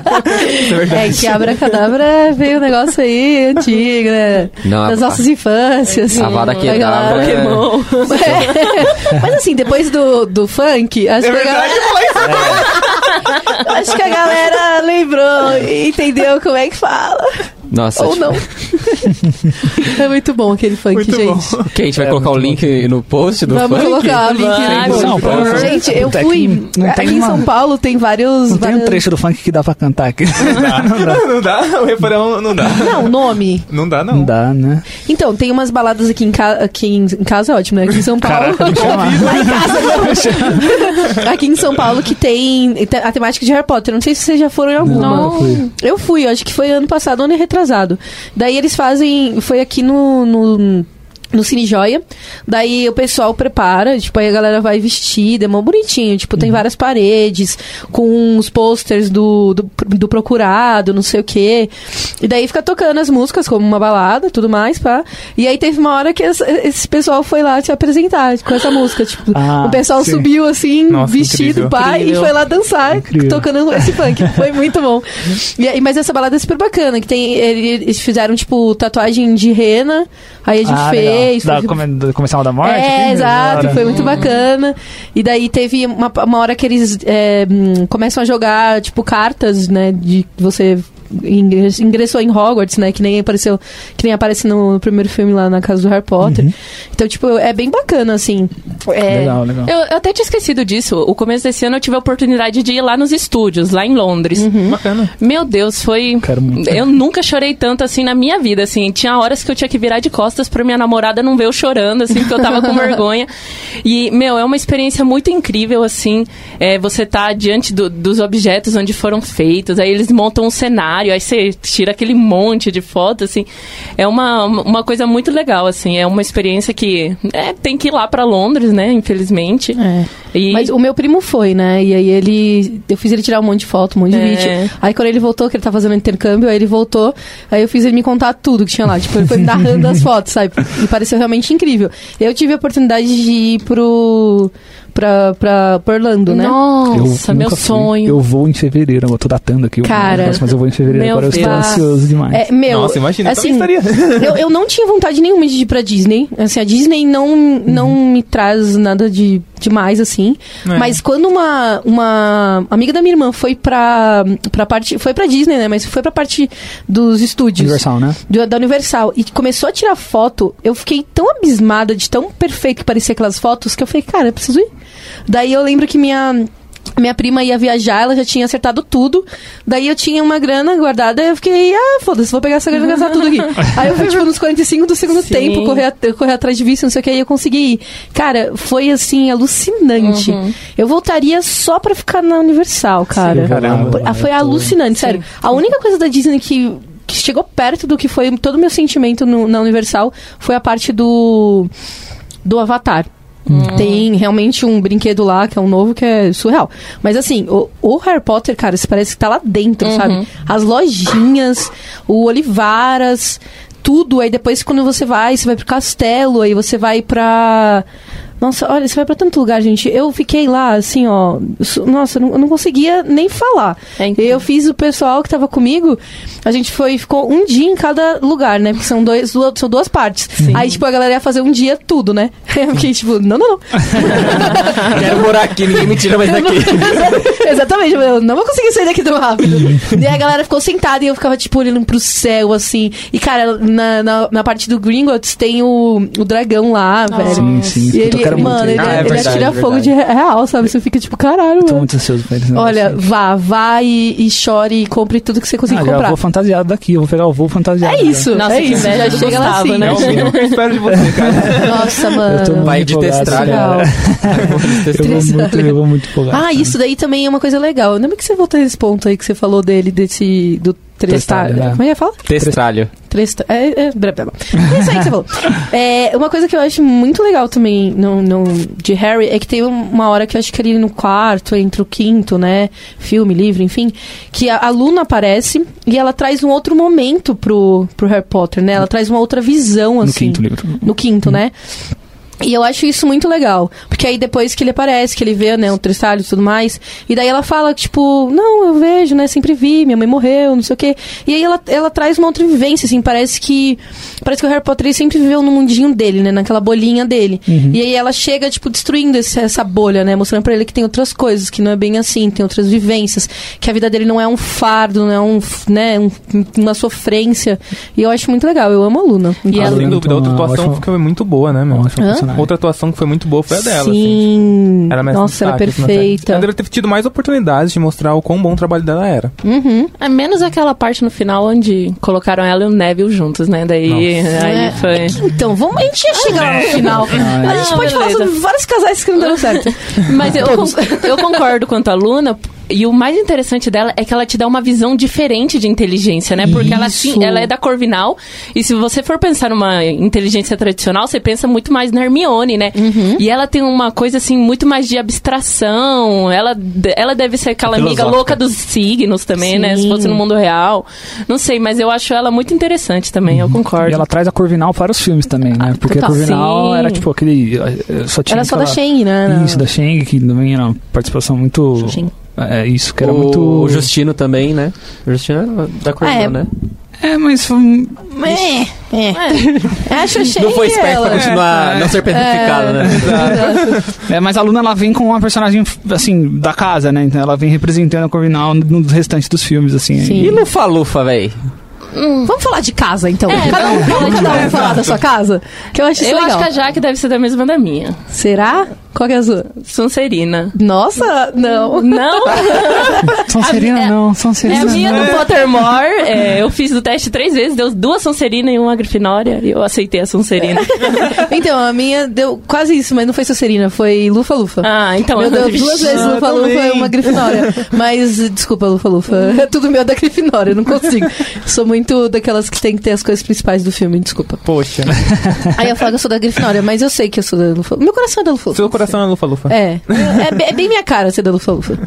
É que abracadabra veio um negócio aí antigo, né? Não, Das a- nossas infâncias. Vai lá. Kedavra é- Pokémon. Mas assim, depois do, do funk, acho, É que a galera, acho que a galera lembrou e entendeu como é que fala. Nossa, Ou tipo, não. é muito bom aquele funk, Muito gente. bom. que a gente vai É, colocar o link no post do Vamos funk? colocar o link Vai, no post. Gente, eu fui. não tem aqui em uma- São Paulo tem vários. Não tem um trecho do funk que dá pra cantar aqui. não dá, o refrão não dá. Não, nome. Não dá, não. Não dá, né? Então, tem umas baladas aqui em, ca... aqui em... em casa, é ótimo, né? Aqui em São Paulo. Caraca, em não. aqui em São Paulo que tem a temática de Harry Potter. Não sei se vocês já foram em alguma. Não, nunca fui. Eu fui, acho que foi ano passado, ano retrasado. Daí eles fazem. Foi aqui no. no no Cine Joia, daí o pessoal prepara, tipo, aí a galera vai vestida, é mó bonitinho, tipo, tem várias paredes, com os posters do, do, do procurado, não sei o quê, e daí fica tocando as músicas como uma balada, tudo mais, pá, e aí teve uma hora que esse, esse pessoal foi lá se apresentar com essa música, tipo, Ah, o pessoal sim. subiu assim, Nossa, vestido, incrível. pá, e Incrível. foi lá dançar, Incrível. tocando esse funk, foi muito bom. E aí, mas essa balada é super bacana, que tem, eles fizeram, tipo, tatuagem de rena, aí a gente Ah, fez, legal. foi- Da come- do comercial da morte? é, aqui? exato, foi muito bacana. E daí teve uma, uma hora que eles é, hum, começam a jogar, tipo, cartas, né? De você ingressou em Hogwarts, né? Que nem apareceu, que nem aparece no primeiro filme lá na casa do Harry Potter. Então, tipo, é bem bacana, assim. É, Legal, legal. Eu, eu até tinha esquecido disso. O começo desse ano eu tive a oportunidade de ir lá nos estúdios, lá em Londres. Bacana. Meu Deus, foi. Quero muito. Eu nunca chorei tanto assim na minha vida, assim. Tinha horas que eu tinha que virar de costas pra minha namorada não ver eu chorando, assim, porque eu tava com vergonha. E, meu, é uma experiência muito incrível, assim. É, você tá diante do- dos objetos onde foram feitos, aí eles montam um cenário, aí você tira aquele monte de fotos, assim. É uma, uma coisa muito legal, assim. É uma experiência que é, tem que ir lá pra Londres, né? Infelizmente. É. E- Mas o meu primo foi, né? E aí ele. Eu fiz ele tirar um monte de foto, um monte de É. vídeo. Aí quando ele voltou, que ele tava fazendo intercâmbio, aí ele voltou. Aí eu fiz ele me contar tudo que tinha lá. Tipo, ele foi narrando as fotos, sabe? E pareceu realmente incrível. Eu tive a oportunidade de ir pro. Pra, pra, pra Orlando, né? Nossa, Eu meu nunca fui. sonho. Eu vou em fevereiro, eu tô datando aqui o Cara, negócio, mas eu vou em fevereiro meu agora, eu estou Deus. ansioso demais. É, meu, Nossa, imagina, eu assim, estaria. eu, eu não tinha vontade nenhuma de ir pra Disney. Assim, a Disney não, não me traz nada de demais, assim. É. Mas quando uma, uma amiga da minha irmã foi pra, pra parte. Foi pra Disney, né? Mas foi pra parte dos estúdios. Universal, né? do- da Universal. E começou a tirar foto. Eu fiquei tão abismada de tão perfeito que parecia aquelas fotos que eu falei, cara, eu preciso ir. Daí eu lembro que minha. Minha prima ia viajar, ela já tinha acertado tudo. Daí eu tinha uma grana guardada, eu fiquei, ah, foda-se, vou pegar essa grana e gastar tudo aqui. Aí eu fui, tipo, nos 45 do segundo Sim. tempo, correr, correr atrás de visto, não sei o que, aí eu consegui ir. Cara, foi, assim, alucinante. Eu voltaria só pra ficar na Universal, cara. caramba. Ah, Foi Eu tô- alucinante, sério. A única coisa da Disney que, que chegou perto do que foi todo o meu sentimento no- na Universal foi a parte do, do Avatar. Tem realmente um brinquedo lá, que é um novo, que é surreal. Mas assim, o, o Harry Potter, cara, você parece que tá lá dentro, sabe? As lojinhas, o Olivaras, tudo. Aí depois, quando você vai, você vai pro castelo, aí você vai pra Nossa, olha, você vai pra tanto lugar, gente. Eu fiquei lá, assim, ó. Nossa, eu não, eu não conseguia nem falar. É eu fiz o pessoal que tava comigo, a gente foi, ficou um dia em cada lugar, né? Porque são, dois, duas, são duas partes. Aí, tipo, a galera ia fazer um dia tudo, né? Eu fiquei, tipo, não, não, não. Quero morar aqui, ninguém me tira mais daqui. Exatamente, eu não vou conseguir sair daqui tão rápido. e aí a galera ficou sentada e eu ficava, tipo, olhando pro céu, assim. E, cara, na, na, na parte do Gringotts tem o, o dragão lá, velho. Sim, sim. E ele, quero mano, muito. ele, ir. Ah, é ele verdade, atira é fogo de real, sabe? Você fica tipo, caralho, Tô mano. muito ansioso pra esse Olha, vá, vá e, e chore e compre tudo que você conseguir Ah, comprar. vou fantasiado daqui, eu vou pegar o voo fantasiado. É isso, Nossa, é isso. Já chega lá assim. né? É o mínimo que eu espero de você, cara. Nossa, Eu tô mano. muito Vai de. Legal. Eu vou muito, eu vou muito empolgado. Ah, isso daí também é uma coisa legal. Lembra que você voltou nesse ponto aí que você falou dele, desse. do Trestar. Trestalho, né? Como é que fala? Testralho. Tresta. É, é. É isso aí que você falou. É, uma coisa que eu acho muito legal também no, no, de Harry é que tem uma hora que eu acho que ali no quarto, entre o quinto, né? Filme, livro, enfim, que a, a Luna aparece e ela traz um outro momento pro, pro Harry Potter, né? Ela traz uma outra visão, no assim. quinto livro. No quinto, né? E eu acho isso muito legal. Porque aí depois que ele aparece, que ele vê, né, o tristalho e tudo mais, e daí ela fala, tipo, não, eu vejo, né, sempre vi, minha mãe morreu, não sei o quê. E aí ela, ela traz uma outra vivência, assim, parece que. Parece que o Harry Potter sempre viveu no mundinho dele, né, naquela bolinha dele. Uhum. E aí ela chega, tipo, destruindo esse- essa bolha, né, mostrando pra ele que tem outras coisas, que não é bem assim, tem outras vivências, que a vida dele não é um fardo, não é um, né, um- uma sofrência. E eu acho muito legal, eu amo a Luna. E Ah, ela- sem dúvida, outra Uma atuação ótima- foi muito boa, né, meu? Personagem. Outra atuação que foi muito boa foi a dela, assim. Sim. Era mais Nossa, ela é assim, série. perfeita. Ela deve ter tido mais oportunidades de mostrar o quão bom o trabalho dela era. Uhum. É menos aquela parte no final onde colocaram ela e o Neville juntos, né? Daí aí É. foi. Então, vamos, a gente já chega lá no final. a gente Ah, pode falar beleza. sobre vários casais que não deram certo. Mas eu, eu concordo quanto a Luna. E o mais interessante dela é que ela te dá uma visão diferente de inteligência, né? Porque ela, sim, ela é da Corvinal. E se você for pensar numa inteligência tradicional, você pensa muito mais na Hermione, né? Uhum. E ela tem uma coisa, assim, muito mais de abstração. Ela, ela deve ser aquela amiga Filosófica. louca dos signos também, né? Se Sim. fosse no mundo real. Não sei, mas eu acho ela muito interessante também, eu concordo. E ela traz a Corvinal para os filmes também, né? Porque total. a Corvinal Sim. era tipo aquele. eh, Só tinha Era só da aquela- Shang, né? Isso, da Shang, que também era uma participação muito. É isso, que era o muito. Justino também, né? O Justino da cor, É. né? É, mas foi. É, é. Acho Shang Não foi esperto pra continuar, não ser petrificado, né? É, mas a Luna ela vem com uma personagem, assim, da casa, né? Então ela vem representando a Corvinal no restante dos filmes, assim. Sim. E Lufa-Lufa, véi? Vamos falar de casa, então. É, Cada um fala de cada um falar da sua casa. Que eu acho isso Eu legal. acho que a Jaque deve ser da mesma da minha. Será? Qual que é a sua? Sonserina. Nossa, não. Não! Sonserina É- não, É Sonserina a minha não. do Pottermore. É, eu fiz o teste três vezes, deu duas Sonserina e uma Grifinória. E eu aceitei a Sonserina. Então, a minha deu quase isso, mas não foi Sonserina, foi Lufa Lufa. Ah, então Meu eu Deus, duas vezes Ah, Lufa Lufa também. e uma Grifinória. Mas, desculpa, Lufa Lufa. É tudo meu da Grifinória, eu não consigo. Sou muito daquelas que tem que ter as coisas principais do filme, desculpa. Poxa. Aí eu falo que eu sou da Grifinória, mas eu sei que eu sou da Lufa Meu coração é da Lufa Lufa. Seu coração é lufa-lufa. É, é, be- é bem minha cara ser da Lufa Lufa.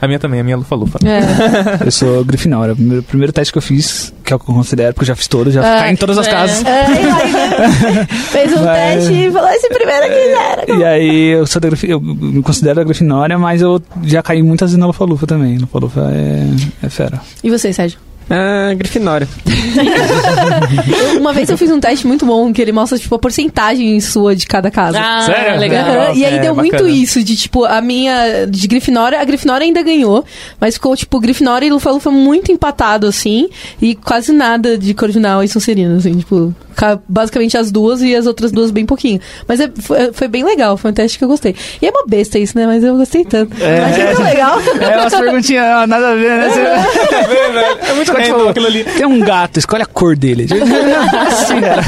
A minha também, a minha é lufa-lufa. É. Eu sou Grifinória. O primeiro, primeiro teste que eu fiz, que é o que eu considero, porque eu já fiz todos, já Ah, caí em todas as é. casas. É, aí, né? Fez um Mas- teste e falou: esse primeiro aqui já era. E aí eu sou da Grif... eu me considero a Grifinória, mas eu já caí muitas vezes na Lufa-Lufa também. Lufa-Lufa é, é fera. E você, Sérgio? Ah, Grifinória. Uma vez eu fiz um teste muito bom que ele mostra, tipo, a porcentagem sua de cada casa. Ah, Sério? legal. Aham, E aí É, deu muito bacana. isso, de tipo, a minha. De Grifinória, a Grifinória ainda ganhou, mas ficou, tipo, Grifinória e Lufa-Lufa muito empatado, assim, e quase nada de Corvinal e Sonserina, assim, tipo, basicamente as duas e as outras duas bem pouquinho. Mas é- foi, foi bem legal, foi um teste que eu gostei. E é uma besta isso, né? Mas eu gostei tanto. É. Achei tão legal. É umas perguntinhas, nada a ver, né? É muito random aquilo ali. Tem um gato, escolhe a cor dele. Assim, cara.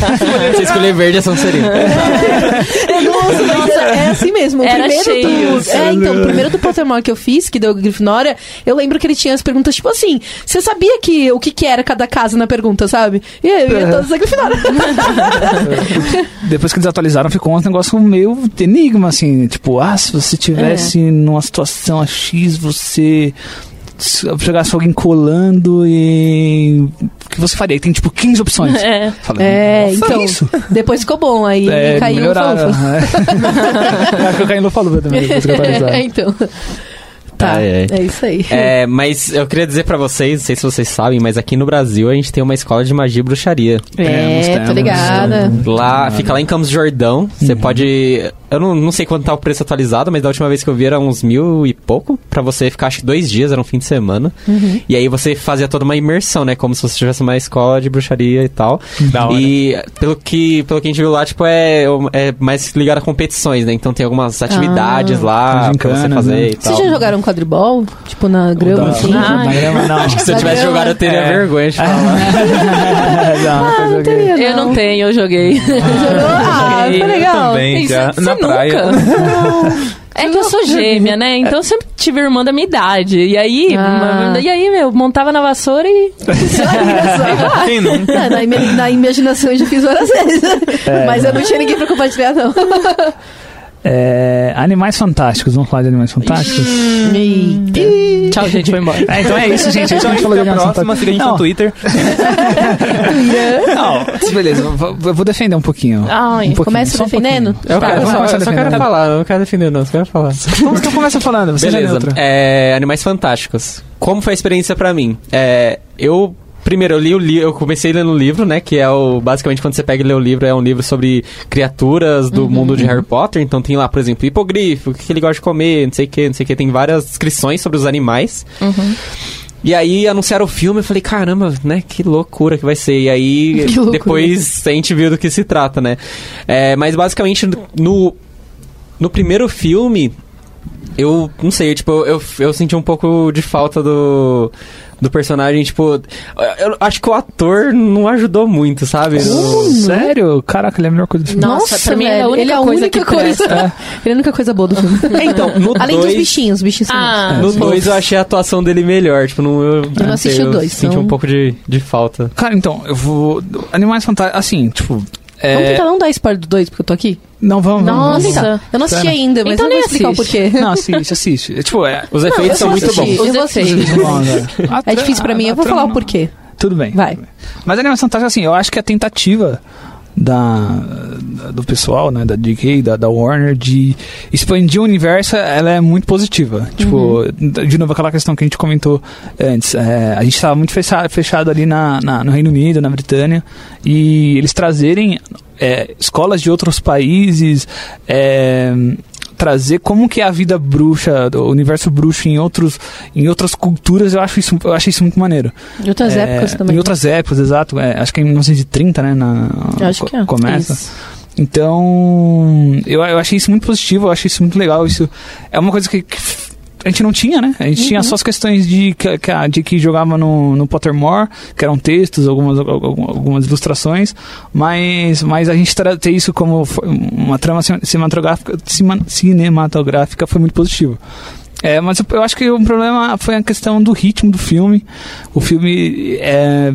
Se escolher verde é Sonserina. É, nossa, mas é assim mesmo. O Era primeiro cheio. do, é, então, o primeiro do Pottermore que eu fiz, que deu Grifinória, eu lembro que ele tinha as perguntas, tipo assim, você sabia que o que, que era cada casa na pergunta, sabe? E aí, eu ia todas a Grifinória. Depois que eles atualizaram, ficou um negócio meio enigma, assim. Tipo, ah, se você tivesse numa situação X, você se chegasse alguém colando e que você faria? E tem tipo 15 opções. É. Fala, É, "Nossa, então. isso? Depois ficou bom, aí É, caiu o melhoraram. É. Acho que caí no Falufa também, depois que. É, então. Tá, Ai, ai. é isso aí. É, mas eu queria dizer pra vocês, não sei se vocês sabem, mas aqui no Brasil a gente tem uma escola de magia e bruxaria. É, nós tô temos, ligada. Lá, fica lá em Campos Jordão. Você pode. Eu não, não sei quanto tá o preço atualizado, mas da última vez que eu vi era uns mil e pouco. Pra você ficar, acho que dois dias, era um fim de semana. E aí você fazia toda uma imersão, né? Como se você tivesse uma escola de bruxaria e tal. Da hora. E pelo que, pelo que a gente viu lá, tipo, é, é mais ligado a competições, né? Então tem algumas atividades lá Tem pra você fazer né? e tal. Vocês já jogaram quadribol? Tipo, na grama, assim? Ah, na grama, não. Se eu tivesse Não, jogado, eu teria é. vergonha de falar. não, eu joguei. Eu não tenho, eu joguei. Ah, foi legal. Também, Isso, já você na? Praia. É que eu sou gêmea, né? Então eu sempre tive irmã da minha idade. E aí, Ah. e aí, meu, montava na vassoura e. Quem nunca? É, na, na imaginação eu já fiz várias vezes. Mas eu não tinha ninguém pra compartilhar, não. É, animais fantásticos, vamos falar de animais fantásticos? Eita. Tchau, gente, foi embora. É, então é isso, gente. A Então a gente gente falou de animais próxima, siga a gente Não. no Twitter. Não, beleza, eu vou, eu defender um pouquinho. Ai, um pouquinho, Começa só um defendendo? Eu, Tá, quero, eu só, eu só quero defendendo. falar, eu não quero defender, não, eu só quero falar. pouquinho. Então começa falando, você é Beleza. É, Animais Fantásticos. Como foi a experiência pra mim? É, eu primeiro eu li o livro, eu comecei lendo o livro, né, que é o basicamente quando você pega e lê o livro é um livro sobre criaturas do mundo de Harry Potter, então tem lá, por exemplo, hipogrifo, o que ele gosta de comer, não sei o que, não sei o que, tem várias descrições sobre os animais. E aí anunciaram o filme, eu falei, caramba, né, que loucura que vai ser. E aí depois a gente viu do que se trata, né? É, mas basicamente no no primeiro filme eu não sei, tipo, eu, eu senti um pouco de falta do, do personagem, tipo, eu acho que o ator não ajudou muito, sabe? No- Sério? Caraca, ele é a melhor coisa do filme. Nossa, pra mim, ele é a única ele é a coisa única que coisa. Ele é a única coisa boa do filme. É, então, no Além dos dois- bichinhos, os bichinhos são Ah, No bons. 2 eu achei a atuação dele melhor, tipo, não, eu, não assisti sei, o dois, senti então- um pouco de, de falta. Cara, então, eu vou. Animais fantásticos. Assim, tipo. É... Vamos tentar não dar spoiler do 2, porque eu tô aqui? Não, vamos. vamos, Vamos vamos. Nossa. tentar. Eu não assisti ainda, mas Então eu vou nem explicar o porquê. Não, assiste, assiste. É, tipo, é. Os Não, efeitos eu são vou muito bons. Vou velho. A É difícil pra mim, eu vou falar o não- porquê. Tudo bem. Vai. Mas a animação fantástica, assim, eu acho que a tentativa da, do pessoal, né, da DK, da, da Warner, de expandir o universo, ela é muito positiva. Tipo, de novo, aquela questão que a gente comentou antes. é, a gente estava muito fechado, fechado ali na, na- no Reino Unido, na Britânia, e eles trazerem é, escolas de outros países, é, trazer como que é a vida bruxa, o universo bruxo em outros em outras culturas, eu acho isso eu achei isso muito maneiro. De outras É, épocas também. Em outras épocas, exato. É, acho que é em 1930, né? Na, Eu acho que é. Começa. Isso. Então, eu, eu achei isso muito positivo, eu achei isso muito legal. Isso é uma coisa que, que a gente não tinha, né? A gente Uhum. tinha só as questões de que, de que jogava no, no Pottermore, que eram textos, algumas, algum- algumas ilustrações, mas, mas a gente ter isso como uma trama cin- cinematográfica, cinematográfica foi muito positivo. É, mas eu, eu acho que o problema foi a questão do ritmo do filme. O filme é.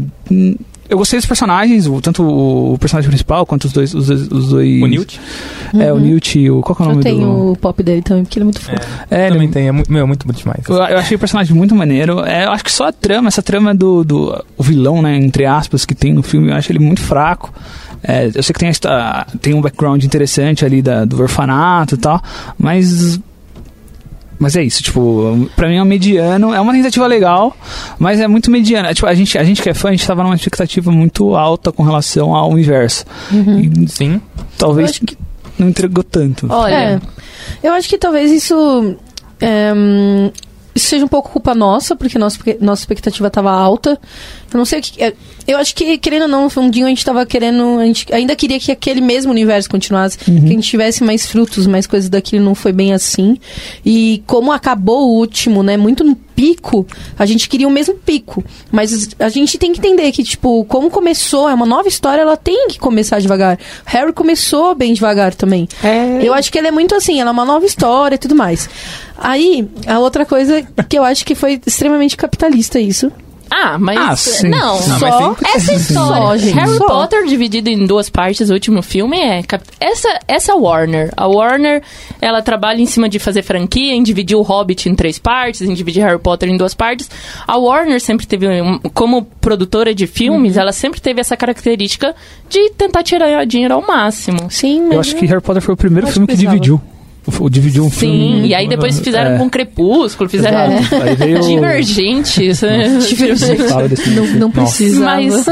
Eu gostei dos personagens, o- tanto o personagem principal quanto os dois. Os, dois- os dois O Newt É, o Newt e o. Qual que é o Eu nome tenho do. o pop dele também, porque ele é muito fofo. É, ele- também tem. É muito, meu, muito, muito demais. eu, eu achei o personagem muito maneiro. É, eu acho que só a trama, essa trama do, do o vilão, né, entre aspas, que tem no filme, eu acho ele muito fraco. É, eu sei que tem, esta, tem um background interessante ali da, do orfanato e tal, mas. Mas é isso, tipo, pra mim é um mediano, é uma tentativa legal, mas é muito mediana. É, Tipo, a gente, a gente que é fã, a gente tava numa expectativa muito alta com relação ao universo. E Sim. Talvez que não entregou tanto. Olha, É. Eu acho que talvez isso. é, isso seja um pouco culpa nossa, porque nossa, nossa expectativa estava alta. Eu não sei o que. é, Eu acho que, querendo ou não, no fundinho a gente estava querendo. A gente ainda queria que aquele mesmo universo continuasse. Que a gente tivesse mais frutos, mais coisas daquilo. Não foi bem assim. E como acabou o último, né? Muito no pico, a gente queria o mesmo pico. Mas a gente tem que entender que, tipo, como começou, é uma nova história, ela tem que começar devagar. Harry começou bem devagar também. Eu acho que ela é muito assim, ela é uma nova história e tudo mais. Aí, a outra coisa que eu acho que foi extremamente capitalista isso. Ah, mas. Ah, sim. Não, Não, mas só tem- essa história. Só, gente, Harry só. Potter dividido em duas partes, o último filme é. Essa, essa Warner. A Warner, ela trabalha em cima de fazer franquia, em dividir o Hobbit em três partes, em dividir Harry Potter em duas partes. A Warner sempre teve, como produtora de filmes, Uhum. ela sempre teve essa característica de tentar tirar dinheiro ao máximo. Sim, mas Eu acho que Harry Potter foi o primeiro filme que precisava. dividiu. Dividiu um filme. Sim, e aí depois fizeram É, com Crepúsculo, fizeram veio. Divergentes. Desse não, precisa. Mas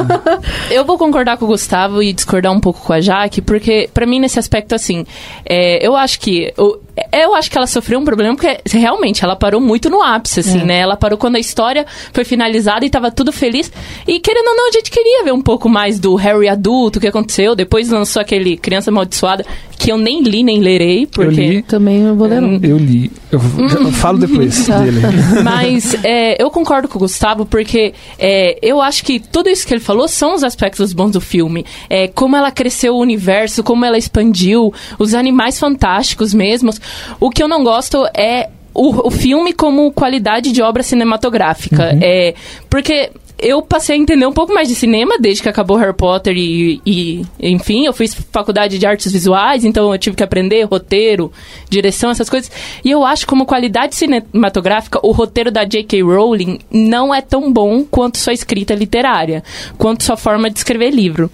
eu vou concordar com o Gustavo e discordar um pouco com a Jaque, porque pra mim nesse aspecto assim, é, eu acho que eu, eu acho que ela sofreu um problema porque realmente ela parou muito no ápice assim, É. né? Ela parou quando a história foi finalizada e tava tudo feliz. E querendo ou não, a gente queria ver um pouco mais do Harry adulto, o que aconteceu. Depois lançou aquele Criança Amaldiçoada, que eu nem li nem lerei, porque li. Também não vou ler, não. Eu li. Eu, já- eu falo depois Tá. dele. Mas é, eu concordo com o Gustavo, porque é, eu acho que tudo isso que ele falou são os aspectos bons do filme. É, como ela cresceu o universo, como ela expandiu, os animais fantásticos mesmos. O que eu não gosto é o, o filme como qualidade de obra cinematográfica. É, porque eu passei a entender um pouco mais de cinema desde que acabou Harry Potter e, e, enfim, eu fiz faculdade de artes visuais, então eu tive que aprender roteiro, direção, essas coisas. E eu acho como qualidade cinematográfica, o roteiro da J.K. Rowling não é tão bom quanto sua escrita literária, quanto sua forma de escrever livro.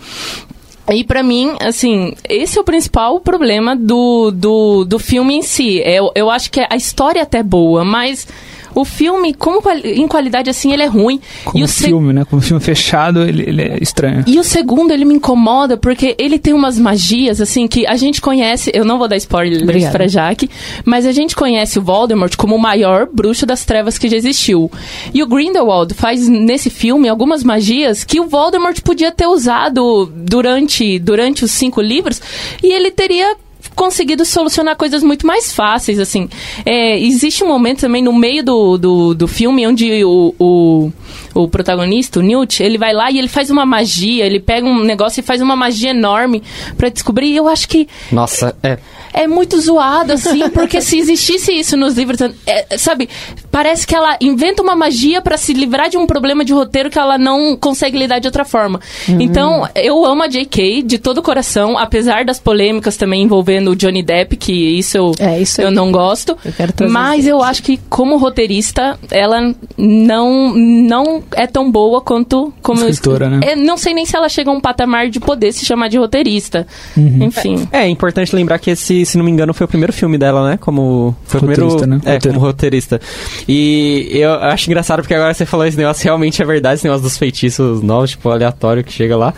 E pra mim, assim, esse é o principal problema do, do, do filme em si. Eu, eu acho que a história é até boa, mas o filme, como quali- em qualidade assim, ele é ruim. Como e o se- filme, né? Como filme fechado, ele, ele é estranho. e o segundo, ele me incomoda porque ele tem umas magias, assim, que a gente conhece. Eu não vou dar spoilers Obrigada. pra Jaque, mas a gente conhece o Voldemort como o maior bruxo das trevas que já existiu. E o Grindelwald faz nesse filme algumas magias que o Voldemort podia ter usado durante, durante os cinco livros e ele teria conseguido solucionar coisas muito mais fáceis, assim. É, existe um momento também no meio do, do, do filme onde o, o, o protagonista, o Newt, ele vai lá e ele faz uma magia, ele pega um negócio e faz uma magia enorme pra descobrir. E eu acho que Nossa, é. é muito zoado, assim, porque se existisse isso nos livros, é, sabe, parece que ela inventa uma magia pra se livrar de um problema de roteiro que ela não consegue lidar de outra forma. Então, eu amo a J.K. de todo o coração, apesar das polêmicas também envolvendo o Johnny Depp, que isso eu, É, isso eu não gosto. Eu Mas isso. eu acho que, como roteirista, ela não, não é tão boa quanto como eu Escritora, escre- né? É, não sei nem se ela chega a um patamar de poder se chamar de roteirista. Uhum. Enfim. É importante lembrar que esse, se não me engano, foi o primeiro filme dela, né? Como. Foi o Roteirista, primeiro. né? É, Roteiro. como roteirista. E eu acho engraçado porque agora você falou esse negócio, realmente é verdade, esse negócio dos feitiços novos, tipo, aleatório que chega lá.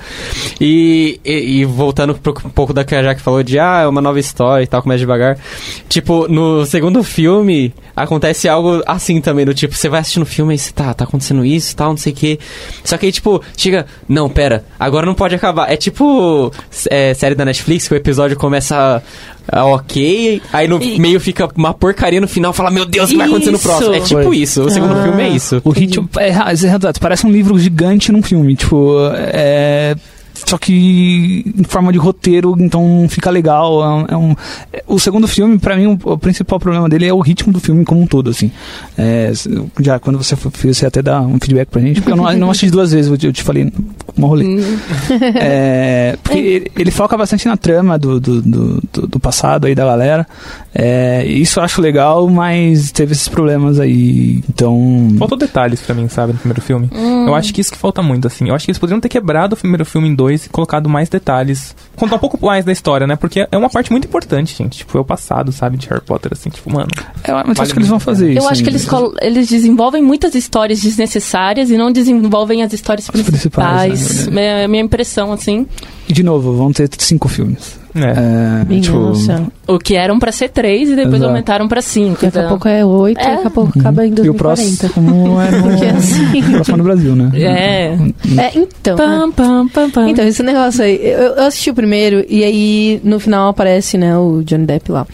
E, e, e voltando pro, um pouco da que a Jaque falou de, ah, é uma nova história e tal, começa devagar. Tipo, no segundo filme, acontece algo assim também, do tipo, você vai assistindo o filme e você tá, tá acontecendo isso tal, não sei o que. Só que aí, tipo, chega, não, pera, agora não pode acabar. É tipo é, série da Netflix que o episódio começa ah, ok, aí no E- meio fica uma porcaria no final, fala, meu Deus, o que vai acontecer no próximo? É tipo Foi. isso, o segundo Ah. filme é isso. O ritmo. É, é, parece um livro gigante num filme. Tipo, é. Só que em forma de roteiro, então fica legal. É um, é um- é- o segundo filme, pra mim, o, o principal problema dele é o ritmo do filme como um todo, assim. É, já quando você for, você até dá um feedback pra gente, porque eu não, não assisti duas vezes, eu te, eu te falei uma rolê. É, porque ele, ele foca bastante na trama do, do, do, do- do passado aí da galera. É, isso eu acho legal, mas teve esses problemas aí. Então. Faltou detalhes pra mim, sabe, no primeiro filme. Hum. Eu acho que isso que falta muito, assim. Eu acho que eles poderiam ter quebrado o primeiro filme em dois e colocado mais detalhes. Contar um pouco mais da história, né? Porque é uma parte muito importante, gente. Tipo, é o passado, sabe, de Harry Potter, assim. Tipo, mano... É, mas Vale acho que eles vão fazer isso. Eu acho que eles, eles desenvolvem muitas histórias desnecessárias e não desenvolvem as histórias As principais, principais. né? é a minha impressão, assim. E de novo, vão ter cinco filmes. É. É, tipo, nossa. O que eram pra ser três e depois Exato. aumentaram pra cinco. Daqui a então- pouco é oito, É. daqui a pouco acaba em e o 2040. próximo é no, Porque assim... próximo é no Brasil, né? É. É, então... Pam, pam, pam, pam. Então, esse negócio aí, eu, eu assisti o primeiro e aí no final aparece, né, o Johnny Depp lá.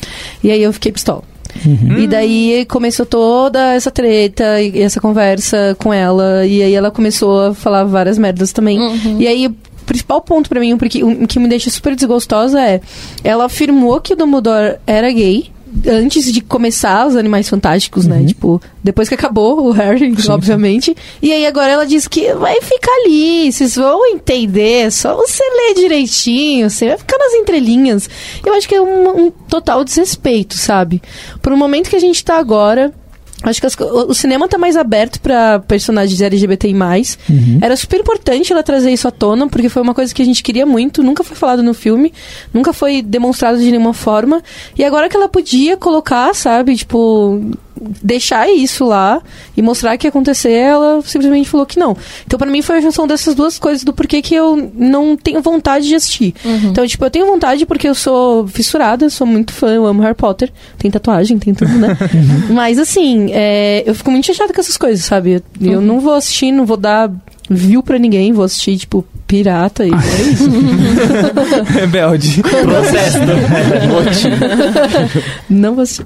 E aí eu fiquei pistola. Uhum. E daí começou toda essa treta e essa conversa com ela. E aí ela começou a falar várias merdas também. Uhum. E aí, o principal ponto pra mim, porque o que me deixa super desgostosa é... Ela afirmou que o Dumbledore era gay antes de começar os Animais Fantásticos, né? Tipo, depois que acabou o Harry, obviamente. E aí agora ela diz que vai ficar ali, vocês vão entender, só você ler direitinho, você vai ficar nas entrelinhas. Eu acho que é um, um total desrespeito, sabe? Por um momento que a gente tá agora, Acho que as o cinema tá mais aberto pra personagens LGBTI+. Era super importante ela trazer isso à tona, porque foi uma coisa que a gente queria muito, nunca foi falado no filme, nunca foi demonstrado de nenhuma forma. E agora que ela podia colocar, sabe, tipo, deixar isso lá e mostrar que ia acontecer, ela simplesmente falou que não. Então, pra mim, foi a junção dessas duas coisas do porquê que eu não tenho vontade de assistir. Então, tipo, eu tenho vontade porque eu sou fissurada, sou muito fã, eu amo Harry Potter. Tem tatuagem, tem tudo, né? Mas, assim, é, eu fico muito chateada com essas coisas, sabe? Eu, eu não vou assistir, não vou dar view pra ninguém, vou assistir, tipo, pirata e é isso. Rebelde. Processo. não vou assistir.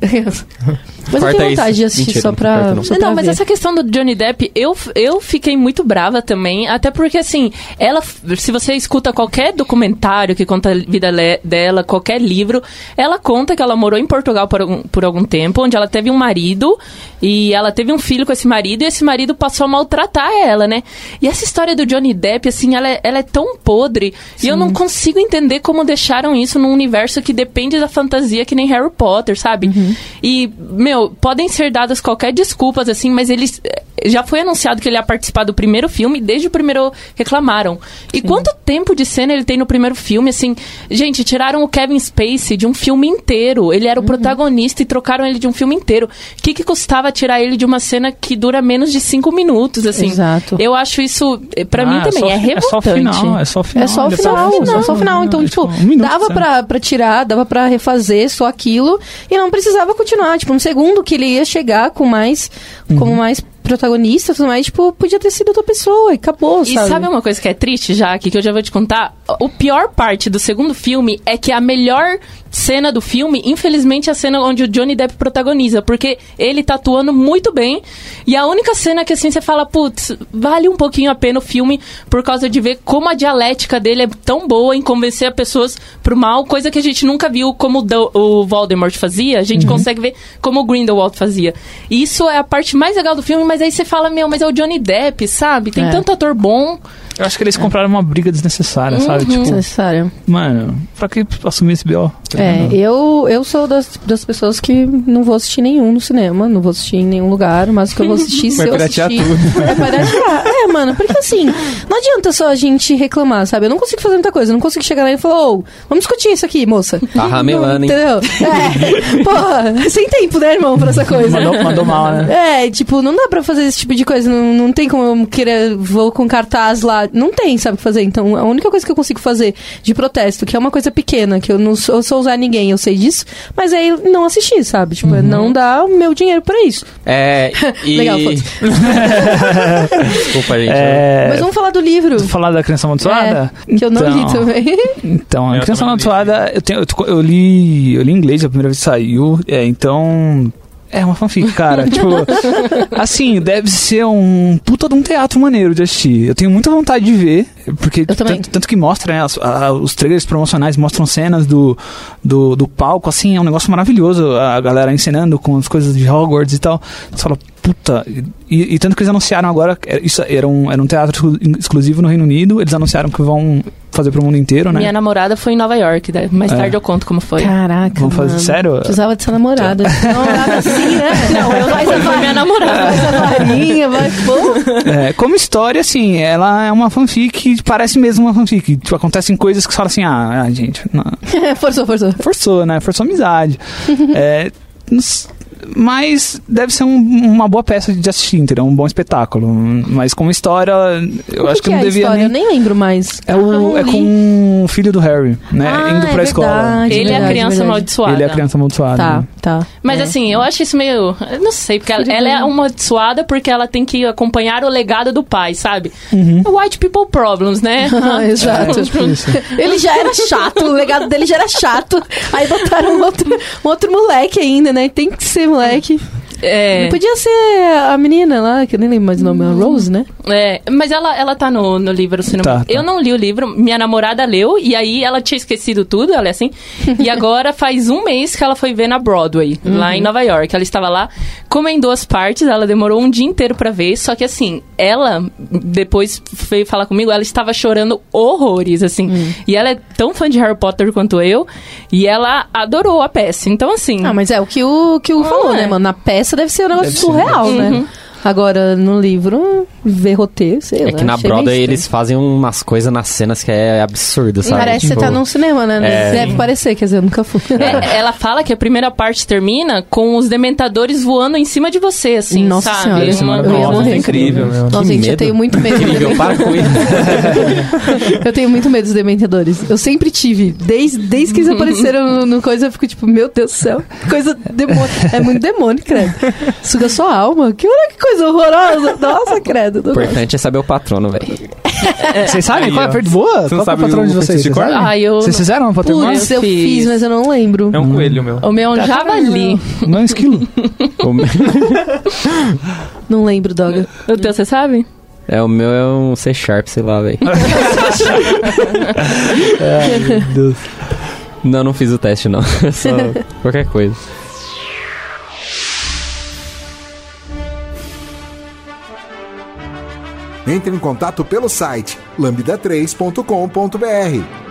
Mas Corta eu tenho vontade isso. de assistir Mentira, só pra. não. só pra Não, mas essa questão do Johnny Depp, eu, eu fiquei muito brava também, até porque, assim, ela, se você escuta qualquer documentário que conta a vida dela, qualquer livro, ela conta que ela morou em Portugal por algum, por algum tempo, onde ela teve um marido, e ela teve um filho com esse marido, e esse marido passou a maltratar ela, né? E essa história do Johnny Depp, assim, ela é, ela é tão podre, e eu não consigo entender como deixaram isso num universo que depende da fantasia que nem Harry Potter, sabe? E, meu, podem ser dadas qualquer desculpas, assim, mas eles. eh, Já foi anunciado que ele ia participar do primeiro filme, desde o primeiro reclamaram. E quanto tempo de cena ele tem no primeiro filme, assim? Gente, tiraram o Kevin Spacey de um filme inteiro. Ele era o protagonista e trocaram ele de um filme inteiro. O que, que custava tirar ele de uma cena que dura menos de cinco minutos, assim? Exato. Eu acho isso, eh, pra Ah, mim também, só, é É revoltante. Final, é só o final. É só o final, só- é só o final. Então, é, tipo, um minuto, dava pra, pra tirar, dava pra refazer só aquilo e não precisava continuar. Tipo, um segundo que ele ia chegar com mais, como Uhum. mais protagonista e tudo mais, tipo, podia ter sido outra pessoa e acabou, E sabe? sabe uma coisa que é triste, Jaque, que eu já vou te contar? O pior parte do segundo filme é que a melhor cena do filme, infelizmente, é a cena onde o Johnny Depp protagoniza, porque ele tá atuando muito bem. E a única cena que assim você fala, putz, vale um pouquinho a pena o filme por causa de ver como a dialética dele é tão boa em convencer as pessoas pro mal, coisa que a gente nunca viu como o Do- o Voldemort fazia, a gente consegue ver como o Grindelwald fazia. E isso é a parte mais legal do filme, mas aí você fala, meu, mas é o Johnny Depp, sabe? Tem É. tanto ator bom. Eu acho que eles compraram uma briga desnecessária, sabe? Tipo, Desnecessário. mano, pra que assumir esse B.O.? Tá É, eu, eu sou das, das pessoas que não vou assistir nenhum no cinema, não vou assistir em nenhum lugar, mas o que eu vou assistir, se Vai eu assistir... tudo. É piratear. É, mano, porque assim, não adianta só a gente reclamar, sabe? Eu não consigo fazer muita coisa, eu não consigo chegar lá e falar, ô, vamos discutir isso aqui, moça. Tá ramelando, hein? Entendeu? É, porra, sem tempo, né, irmão, pra essa coisa. Mandou, mandou mal, né? É, tipo, não dá pra fazer esse tipo de coisa. Não, não tem como eu querer. Vou com cartaz lá. Não tem, sabe o que fazer. Então, a única coisa que eu consigo fazer de protesto, que é uma coisa pequena, que eu não sou, eu sou usar ninguém, eu sei disso, mas aí não assistir, sabe? Tipo, é não dar o meu dinheiro pra isso. É, e... Legal, foda-se. Desculpa, gente. É, Mas vamos falar do livro. Vou falar da Criança Amaldiçoada? É, que eu não li também. Então, a Eu Criança. Amaldiçoada, eu, tenho, eu, eu li eu li em inglês a primeira vez que saiu, é, então... É uma fanfic, cara. tipo, assim, deve ser um puta de um teatro maneiro de assistir. Eu tenho muita vontade de ver, porque tanto que mostra, né, as- a- os trailers promocionais mostram cenas do, do, do palco, assim, é um negócio maravilhoso. A galera encenando com as coisas de Hogwarts e tal. Você fala, puta. E, e tanto que eles anunciaram agora, que isso era um, era um teatro exclu- exclusivo no Reino Unido, eles anunciaram que vão fazer pro mundo inteiro, né? Minha namorada foi em Nova York, né? mais É. tarde eu conto como foi. Caraca. Vamos fazer mano. sério? Precisava de ser namorada. namorada assim, né? Não, eu Não, foi, foi minha namorada. Faz a varinha, vai, pô. É, como história, assim, ela é uma fanfic, parece mesmo uma fanfic. Tipo, acontecem coisas que você fala assim, ah, ah, gente, não, forçou, forçou. forçou, né? Forçou a amizade. é, nos- mas deve ser um- uma boa peça de assistir, entendeu? Um bom espetáculo. Mas como história, eu O acho que, que não é a devia história? nem... Eu nem lembro mais. É, o, é com o filho do Harry, né? Ah, Indo pra é escola. verdade, Ele é a criança verdade. amaldiçoada. Ele é a criança amaldiçoada. Tá, né? tá. Mas É. assim, eu acho isso meio. Eu não sei, porque ela, ela é amaldiçoada porque ela tem que acompanhar o legado do pai, sabe? Uhum. White people problems, né? Ah, exato. É, tipo. Ele já era chato, o legado dele já era chato. Aí botaram um outro, um outro moleque ainda, né? Tem que ser moleque. É, Não podia ser a menina lá, que eu nem lembro mais o nome, a Rose, né? é, mas ela, ela tá no, no livro, se não Tá, tá. Eu não li o livro, minha namorada leu, e aí ela tinha esquecido tudo, ela é assim. e agora faz um mês que ela foi ver na Broadway, lá em Nova York. Ela estava lá, como em duas partes, ela demorou um dia inteiro pra ver, só que assim, ela depois veio falar comigo, ela estava chorando horrores, assim. E ela é tão fã de Harry Potter quanto eu, e ela adorou a peça. Então, assim. Ah, mas é o que o, que o Ah, falou, é. né, mano? Na peça deve ser um negócio Deve ser, surreal, né? Uhum. Agora, no livro, ver roteiro, sei lá. É que na Broadway estranho. eles fazem umas coisas nas cenas que é absurdo, sabe? Parece que Tipo, você tá num cinema, né? É. Deve parecer, quer dizer, eu nunca fui. É, ela fala que a primeira parte termina com os dementadores voando em cima de você, assim, Nossa sabe? senhora, Isso, Uma eu ia coisa nossa, é incrível, meu. Nossa, Que gente, eu medo. tenho muito medo. Incrível, para com isso. eu tenho muito medo dos dementadores. Eu sempre tive. Desde, desde que eles apareceram no, no coisa, eu fico tipo, meu Deus do céu. que Coisa demônio. É muito demônio, credo. Suga sua alma. Que, olha que coisa horrorosa. Nossa, credo. O não gosto. importante é saber o patrono, velho. Vocês sabem qual é a per- voa? Você Qual não é o sabe patrão o de vocês? Vocês? Ah, eu. Vocês fizeram uma Pottermore? Putz, eu fiz. fiz, mas eu não lembro. É um coelho, meu. O meu é um Tá javali. Não é um esquilo. Não lembro, Doga. O teu, você sabe? é, o meu é um C Sharp, sei lá, velho. Ai, meu Deus. Não, não fiz o teste, não. Só qualquer coisa. Entre em contato pelo site lambda3.com.br.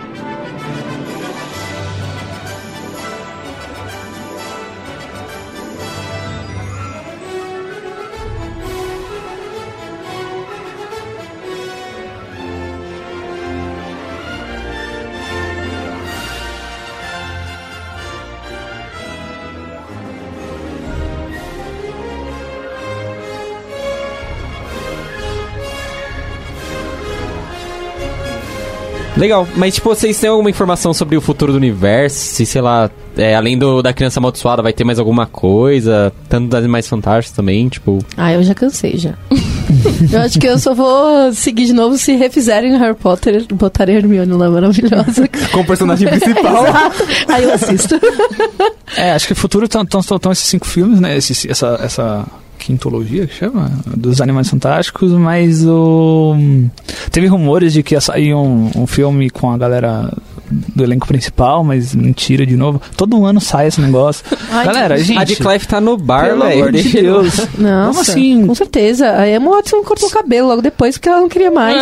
Legal, mas tipo, vocês têm alguma informação sobre o futuro do universo? Se, sei lá, é, além do, da criança amaldiçoada, vai ter mais alguma coisa? Tanto das animais fantásticos também, tipo. Ah, eu já cansei já. eu acho que eu só vou seguir de novo se refizerem o Harry Potter e botarem Hermione lá maravilhosa. Com o personagem principal. Aí eu assisto. É, acho que o futuro estão esses cinco filmes, né? Esse, essa, essa quintologia que chama? Dos Animais Fantásticos, mas o. Teve rumores de que ia sair um, um filme com a galera do elenco principal, mas mentira de novo. Todo ano sai esse negócio. Ai, galera, gente. A de Clive tá no bar, pelo velho. amor de Deus. Nossa, Como assim? com certeza. A Emma Watson cortou o cabelo logo depois porque ela não queria mais.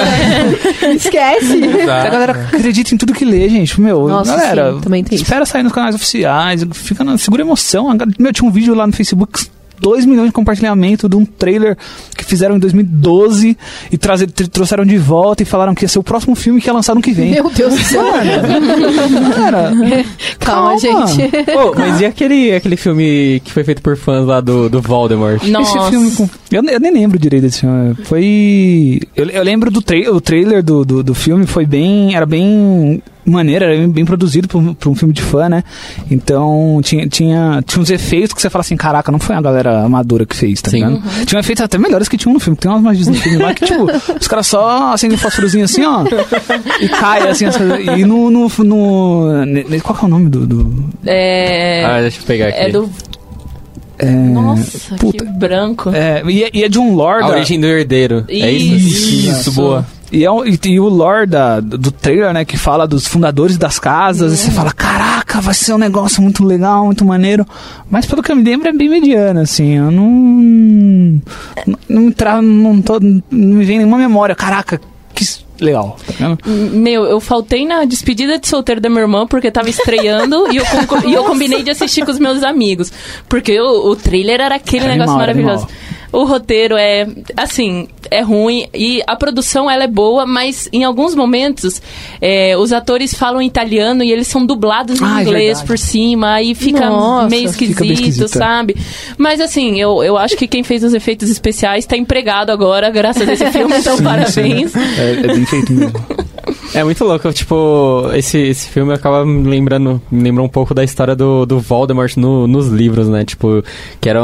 Esquece. A galera acredita em tudo que lê, gente. Meu, Nossa, galera, sim, também tem isso. espera sair nos canais oficiais, fica na, segura emoção. Meu, tinha um vídeo lá no Facebook, 2 milhões de compartilhamento de um trailer que fizeram em 2012 e trazer, tr- trouxeram de volta e falaram que ia ser o próximo filme que ia lançar no que vem. Meu Deus do céu. Galera, Calma, Calma. gente. Pô, mas e aquele, aquele filme que foi feito por fãs lá do, do Voldemort? Nossa. Esse filme com... eu, eu nem lembro direito desse filme. Foi. Eu, eu lembro do tra o trailer do, do, do filme, foi bem. Era bem maneiro, era bem, produzido pra um, filme de fã, né? Então tinha, tinha, tinha uns efeitos que você fala assim: caraca, não foi a galera amadora que fez, tá Sim. ligado? Tinha efeitos até melhores que tinham no filme. Tem umas magias no filme lá que, tipo, os caras só acendem um fósforozinho assim, ó, e cai assim. E no. no, no ne- qual que é o nome do. do É. Ah, deixa eu pegar aqui. é do. é, Nossa, puta. que branco. É, e, é- e é de um lord. A origem do herdeiro. É isso? Isso. Isso, boa. E, é um- e, e o lore da, do trailer, né, que fala dos fundadores das casas, e você fala, caraca, vai ser um negócio muito legal, muito maneiro. Mas pelo que eu me lembro, é bem mediano, assim, eu não. Não, tra- não, tô- não me vem nenhuma memória, caraca, que legal, tá? Meu, eu faltei na despedida de solteiro da minha irmã porque tava estreando e, eu e eu combinei de assistir com os meus amigos. Porque o, o trailer era aquele negócio animal, maravilhoso. O roteiro é, assim, é ruim e a produção ela é boa, mas em alguns momentos é, os atores falam italiano e eles são dublados em Ah, é inglês verdade. por cima, aí fica Nossa, meio fica esquisito, é. sabe? Mas assim, eu, eu acho que quem fez os efeitos especiais tá empregado agora, graças a esse filme, então Sim, parabéns. sim. É, é bem feito mesmo. É muito louco, tipo, esse, esse filme acaba me lembrando, me lembra um pouco da história do, do Voldemort no, nos livros, né? Tipo, que era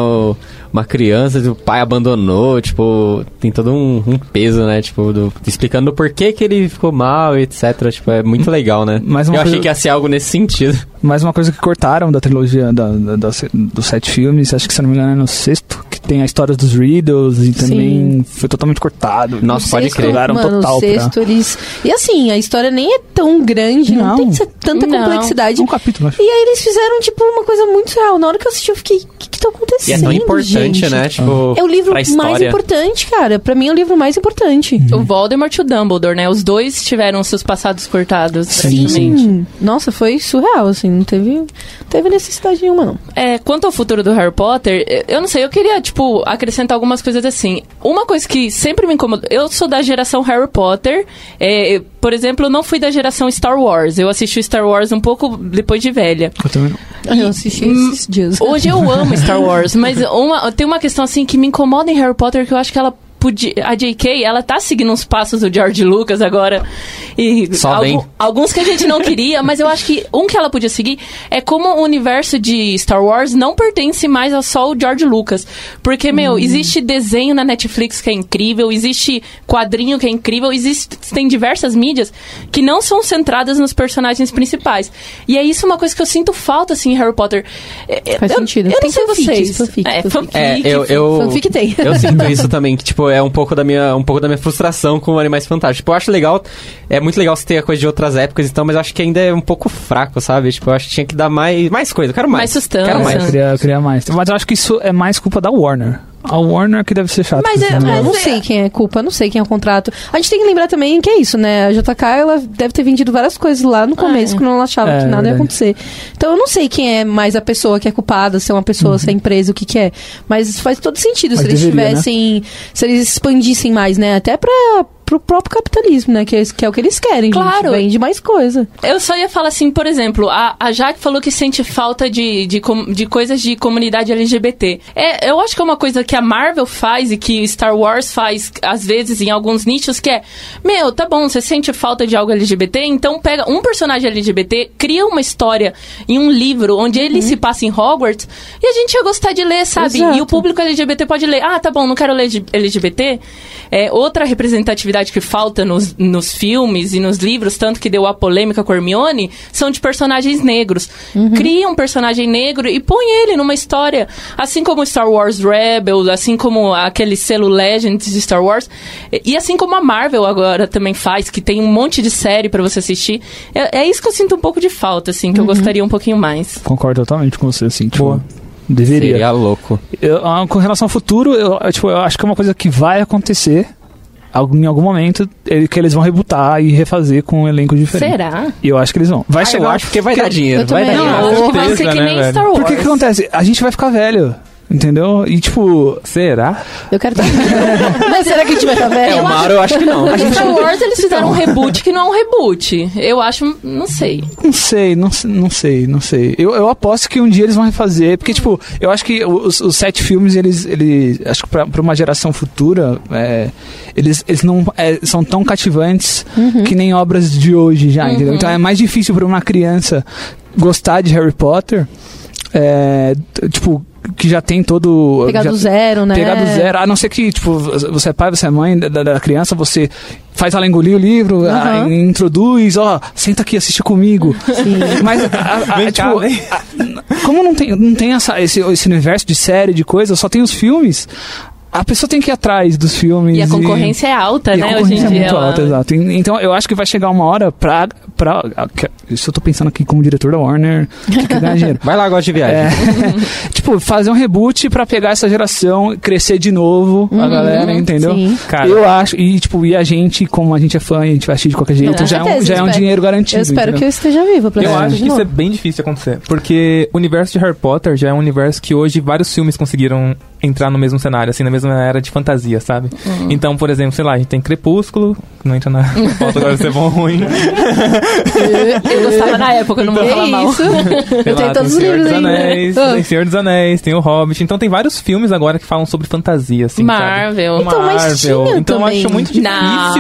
uma criança, o pai abandonou, tipo, tem todo um, um peso, né? Tipo, do- explicando o porquê que ele ficou mal e etc. Tipo, é muito legal, né? Mas uma Eu achei coisa- que ia ser algo nesse sentido. Mais uma coisa que cortaram da trilogia da, da- da- dos sete filmes, acho que se não me engano é no sexto, que tem a história dos Riddles e também foi totalmente cortado. Nossa, pode sexto, crer. Mano, total o pra- sexto, eles... E assim, a história nem é tão grande, não, Não. tem tanta Não. complexidade. Um capítulo, acho. E aí eles fizeram, tipo, uma coisa muito real. Na hora que eu assisti, eu fiquei, que tá E acontecendo, é tão importante, gente? né? Tipo, É o livro pra mais importante, cara. Pra mim é o livro mais importante. O Voldemort e o Dumbledore, né? Os dois tiveram seus passados cortados. Sim, praticamente. Hum, Nossa, foi surreal, assim. Não teve, não teve necessidade nenhuma, não. É, quanto ao futuro do Harry Potter, eu não sei, eu queria, tipo, acrescentar algumas coisas assim. Uma coisa que sempre me incomodou, eu sou da geração Harry Potter, é, eu, por exemplo, eu não fui da geração Star Wars, eu assisti o Star Wars um pouco depois de velha. Eu também não. Eu assisti esses dias. Hoje eu amo Star Wars, mas uma, tem uma questão assim que me incomoda em Harry Potter que eu acho que ela podia, a J.K. ela tá seguindo uns passos do George Lucas agora e Só algu- vem. alguns que a gente não queria, mas eu acho que um que ela podia seguir é como o universo de Star Wars não pertence mais a só o George Lucas, porque meu, existe desenho na Netflix que é incrível, existe quadrinho que é incrível, existe tem diversas mídias que não são centradas nos personagens principais. E é isso uma coisa que eu sinto falta assim em Harry Potter. É, Faz eu, sentido. Eu não Tem sei fanfics, vocês. fanfic, é, fanfic. fanfic, É, eu, eu, Fanfic tem. eu sinto isso também, que, tipo, é um pouco da minha, um pouco da minha frustração com Animais Fantásticos. Tipo, eu acho legal, é muito legal você ter a coisa de outras épocas e tal, mas acho que ainda é um pouco fraco, sabe? Tipo, eu acho que tinha que dar mais, mais coisa, eu quero mais. Mais sustância. Quero É, mais. eu queria, eu queria mais. Mas eu acho que isso é mais culpa da Warner. A Warner que deve ser chata. Mas é- Eu mas negócios. não sei quem é culpa, não sei quem é o contrato. A gente tem que lembrar também que é isso, né? A JK, ela deve ter vendido várias coisas lá no começo, é. quando ela achava É, que nada ia acontecer. Então eu não sei quem é mais a pessoa que é culpada, se é uma pessoa, se é a empresa, o que que é. Mas faz todo sentido Mas se eles deveria, né? tivessem, se eles expandissem mais, né? Até pra, pro próprio capitalismo, né? Que é, que é o que eles querem, Claro. gente. Vende mais coisa. Eu só ia falar assim, por exemplo, a, a Jaque falou que sente falta de, de, de coisas de comunidade LGBT. É, eu acho que é uma coisa que a Marvel faz e que Star Wars faz, às vezes, em alguns nichos, que é, meu, tá bom, você sente falta de algo LGBT, então pega um personagem LGBT, cria uma história em um livro onde ele se passa em Hogwarts e a gente ia gostar de ler, sabe? Exato. E o público LGBT pode ler. Ah, tá bom, não quero ler LGBT. É, outra representatividade que falta nos, nos filmes e nos livros, tanto que deu a polêmica com Hermione, são de personagens negros. Cria um personagem negro e põe ele numa história. Assim como Star Wars Rebel, assim como aquele selo Legends de Star Wars. E, e assim como a Marvel agora também faz, que tem um monte de série pra você assistir. É, é isso que eu sinto um pouco de falta, assim, que eu gostaria um pouquinho mais. Concordo totalmente com você, assim. Tipo, Boa. Deveria. Seria louco. Eu, ah, com relação ao futuro, eu, tipo, eu acho que é uma coisa que vai acontecer em algum momento, ele- que eles vão rebutar e refazer com um elenco diferente. Será? E eu acho que eles vão. Vai Ah, chegar. eu acho que vai dar dinheiro. eu Vai dar dinheiro. Não, eu acho que vai ser que né, nem velho? Star Wars. Porque o que acontece? A gente vai ficar velho. Entendeu? E tipo. Será? Eu quero estar. Mas será que a gente vai estar velho? É, o Mario eu acho que não. Mas Star Wars eles fizeram um reboot que não é um reboot. Eu acho, não sei. Não sei, não, sei- não sei, não sei. Eu, eu aposto que um dia eles vão refazer, porque, tipo, eu acho que os, os sete filmes, eles, eles acho que pra, pra uma geração futura, é, eles, eles não é, são tão cativantes que nem obras de hoje já, entendeu? Então é mais difícil pra uma criança gostar de Harry Potter, é, tipo, que já tem todo... Pegar já- do zero, né? Pegar do zero, a não ser que, tipo, você é pai, você é mãe da, da- criança, você faz ela engolir o livro, Aham. a- introduz, ó, senta aqui, assiste comigo. Mas, a- a- cá, tipo, a- como não tem, não tem essa, esse, esse universo de série, de coisa, só tem os filmes, a pessoa tem que ir atrás dos filmes. E a concorrência é alta, e a né? concorrência hoje em é dia. muito ela- alta, exato. E- Então eu acho que vai chegar uma hora pra. pra isso eu tô pensando aqui como diretor da Warner, que quer ganhar dinheiro. Vai lá, gosta de viagem. É, tipo, fazer um reboot pra pegar essa geração, crescer de novo a galera, entendeu? Sim. Cara, Eu acho, e tipo, e a gente, como a gente é fã e a gente vai assistir de qualquer jeito, já é um, certeza, já é um espero- dinheiro garantido. Eu espero que entendeu? eu esteja viva pra Eu acho que isso é bem difícil de acontecer. Porque o universo de Harry Potter já é um universo que hoje vários filmes conseguiram entrar no mesmo cenário, assim, na mesma era de fantasia, sabe? Uhum. Então, por exemplo, sei lá, a gente tem Crepúsculo, que não entra na pauta agora de ser bom ou ruim. Eu gostava na época, eu não vou falar é mal. isso. Eu tenho todos os tem Senhor livros dos ainda. Anéis, Ah. tem Senhor dos Anéis, tem o Hobbit. Então tem vários filmes agora que falam sobre fantasia, assim, Marvel. sabe? Então, mas tinha então eu também. acho muito difícil.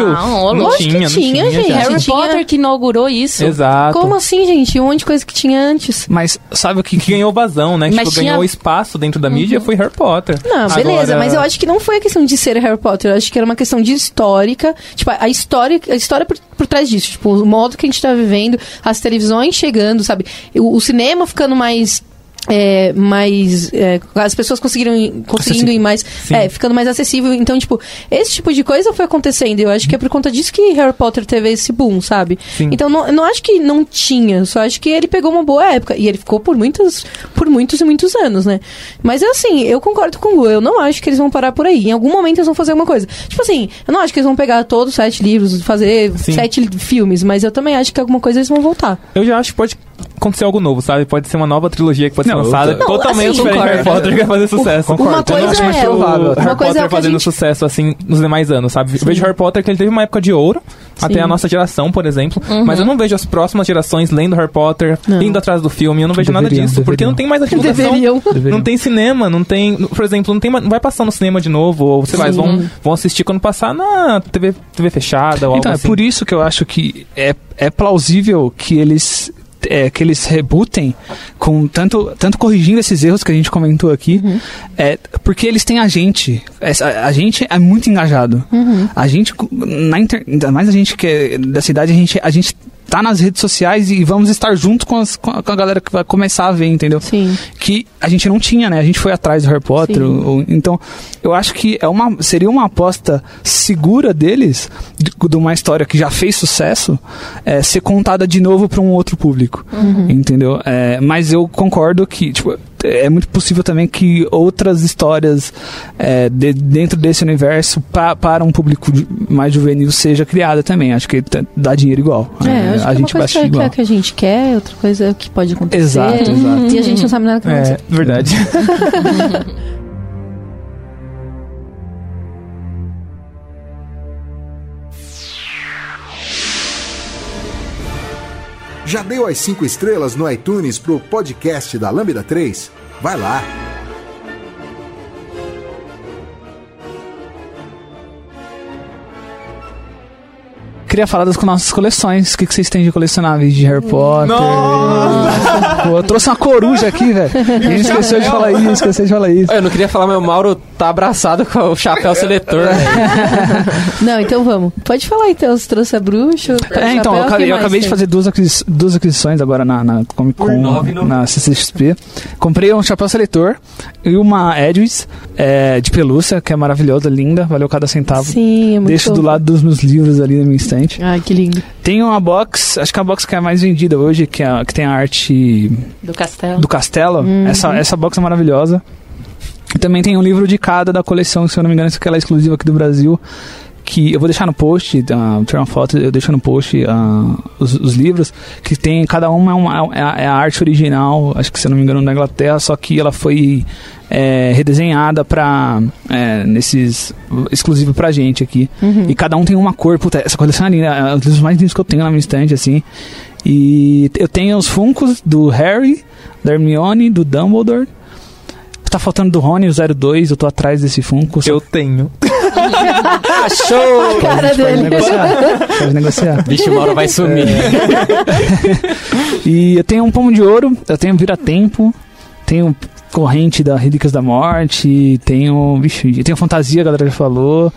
Não, não lógico que tinha, não tinha, tinha, gente. Harry tinha- Potter que inaugurou isso. Exato. Como assim, gente? Um monte de coisa que tinha antes. Mas sabe o que, Que ganhou vazão, né? Mas tipo, tinha- ganhou espaço dentro da mídia foi Harry Potter. Não, beleza, Agora- mas eu acho que não foi a questão de ser Harry Potter, eu acho que era uma questão de histórica, tipo, a história, a história por, por trás disso, tipo, o modo que a gente tá vivendo, as televisões chegando, sabe? O, o cinema ficando mais é, mais é, as pessoas conseguiram ir- conseguindo ir mais é, ficando mais acessível. Então tipo esse tipo de coisa foi acontecendo. E eu acho que é por conta disso que Harry Potter teve esse boom sabe? Sim. então não, eu não acho que não tinha. Só acho que ele pegou uma boa época. E ele ficou por muitos por muitos e muitos anos né? Mas assim eu concordo com o Gu. Eu não acho que eles vão parar por aí. Em algum momento eles vão fazer alguma coisa. Tipo assim eu não acho que eles vão pegar todos os sete livros fazer Sim. sete filmes. Mas eu também acho que alguma coisa eles vão voltar. Eu já acho que pode acontecer algo novo, sabe? Pode ser uma nova trilogia que pode Não, ser eu lançada Não, totalmente assim, diferente de Harry concordo. Potter que vai fazer sucesso. uma Eu coisa acho mais é, provável uma Harry coisa é Potter a fazendo gente- sucesso assim nos demais anos, sabe? Eu vejo Harry Potter que ele teve uma época de ouro, até a nossa geração, por exemplo, mas eu não vejo as próximas gerações lendo Harry Potter, Não. indo atrás do filme, eu não vejo nada Deveriam, disso, porque deveriam. não tem mais a divulgação. deveriam Não tem cinema, não tem. Por exemplo, não, tem, não vai passar no cinema de novo, ou sei lá, eles vão, vão assistir quando passar na TV, TV fechada ou Então, algo é assim. por isso que eu acho que é, é plausível que eles é, que eles rebutem com tanto, tanto corrigindo esses erros que a gente comentou aqui, é, porque eles têm a gente. Essa- a, gente é muito engajado. A gente, na inter, ainda mais a gente que é da cidade, a gente, a gente tá nas redes sociais e vamos estar junto com, as- com a galera que vai começar a ver, entendeu? sim que a gente não tinha, né? A gente foi atrás do Harry Potter. Ou- então, eu acho que é uma, seria uma aposta segura deles, de, de uma história que já fez sucesso, é, ser contada de novo para um outro público. Entendeu? É, mas eu concordo que, tipo, é muito possível também que outras histórias é, de- dentro desse universo pa- para um público mais juvenil seja criada também. Acho que dá dinheiro igual. É, É, acho a que gente uma vai coisa que, igual. é que a gente quer, outra coisa é o que pode acontecer. Exato, exato. E a gente não sabe nada que vai acontecer. É, verdade. Já deu as 5 estrelas no iTunes pro podcast da Lambda 3? Vai lá! Queria falar das nossas coleções. O que, que vocês têm de colecionáveis de Harry Potter? Pô, eu trouxe uma coruja aqui, velho. A gente esqueceu de falar isso, esqueceu de falar isso. Eu não queria falar, mas o Mauro tá abraçado com o chapéu seletor. né? Não, então vamos. Pode falar então, você trouxe a bruxa. É, então, eu acabei, eu acabei de fazer duas, aquis- duas aquisições agora na, na Comic Con, na CCXP. Comprei um chapéu seletor e uma Edwis é, de pelúcia, que é maravilhosa, linda, valeu cada centavo. Sim, é muito Deixo do lado dos meus livros ali na minha estante. Ai, que lindo. Tem uma box, acho que é a box que é a mais vendida hoje, que, é, a- que tem a arte Do castelo. do Castelo. Essa, essa box é maravilhosa. E também tem um livro de cada da coleção, se eu não me engano, essa que ela é exclusiva aqui do Brasil. Que eu vou deixar no post, uh, tirar uma foto, eu deixo no post ah, os, os livros, que tem, cada uma é, uma, é, a, é a arte original, acho que se eu não me engano, da Inglaterra, só que ela foi é, redesenhada pra, é, nesses, exclusivo pra gente aqui. E cada um tem uma cor, puta, essa coleção é linda, é um dos livros mais lindos que eu tenho na minha estante, assim. E eu tenho os Funkos do Harry, da Hermione, do Dumbledore. Tá faltando do Rony, o 02, eu tô atrás desse Funko. só Eu tenho. Achou! que a cara gente pode dele. negociar. Pode negociar. Vixe, o Mauro vai sumir. E eu tenho um pomo de ouro, eu tenho vira-tempo, tenho corrente da Relíquias da Morte, tenho. Vixe, eu tenho fantasia, a galera já falou.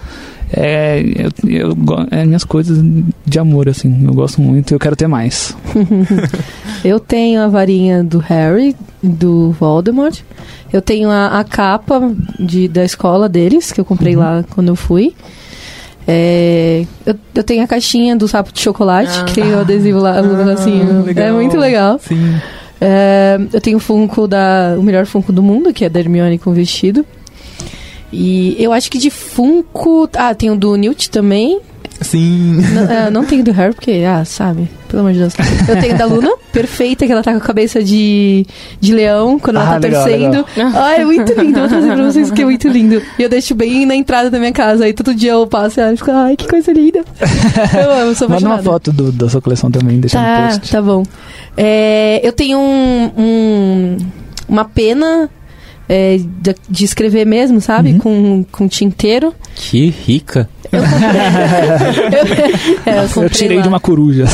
É, eu, eu, é minhas coisas de amor, assim. Eu gosto muito e eu quero ter mais. Eu tenho a varinha do Harry, do Voldemort. Eu tenho a, a capa de, da escola deles, que eu comprei lá quando eu fui. É, eu, eu tenho a caixinha do sapo de chocolate, Ah. que tem o adesivo lá, negocinho. legal. É muito legal. Sim. É, eu tenho o Funko da. O melhor Funko do mundo, que é da Hermione com vestido. E eu acho que de Funko. Ah, tem o do Newt também. Sim. Não, é, não tenho do Harry, porque, ah, sabe, pelo amor de Deus. Eu tenho da Luna, perfeita, que ela tá com a cabeça de, de leão quando ela Ah, tá legal, torcendo. Ah, é muito lindo, eu vou trazer pra vocês que é muito lindo. E eu deixo bem na entrada da minha casa, aí todo dia eu passo e ela fica, ai, que coisa linda. Eu amo, sou Manda uma foto do- da sua coleção também, deixa no Tá, post. tá bom. É, eu tenho um, um- uma pena é, de, de escrever mesmo, sabe? Uhum. Com, com tinteiro. Que rica. Eu, é, eu, Eu comprei tirei lá. de uma coruja.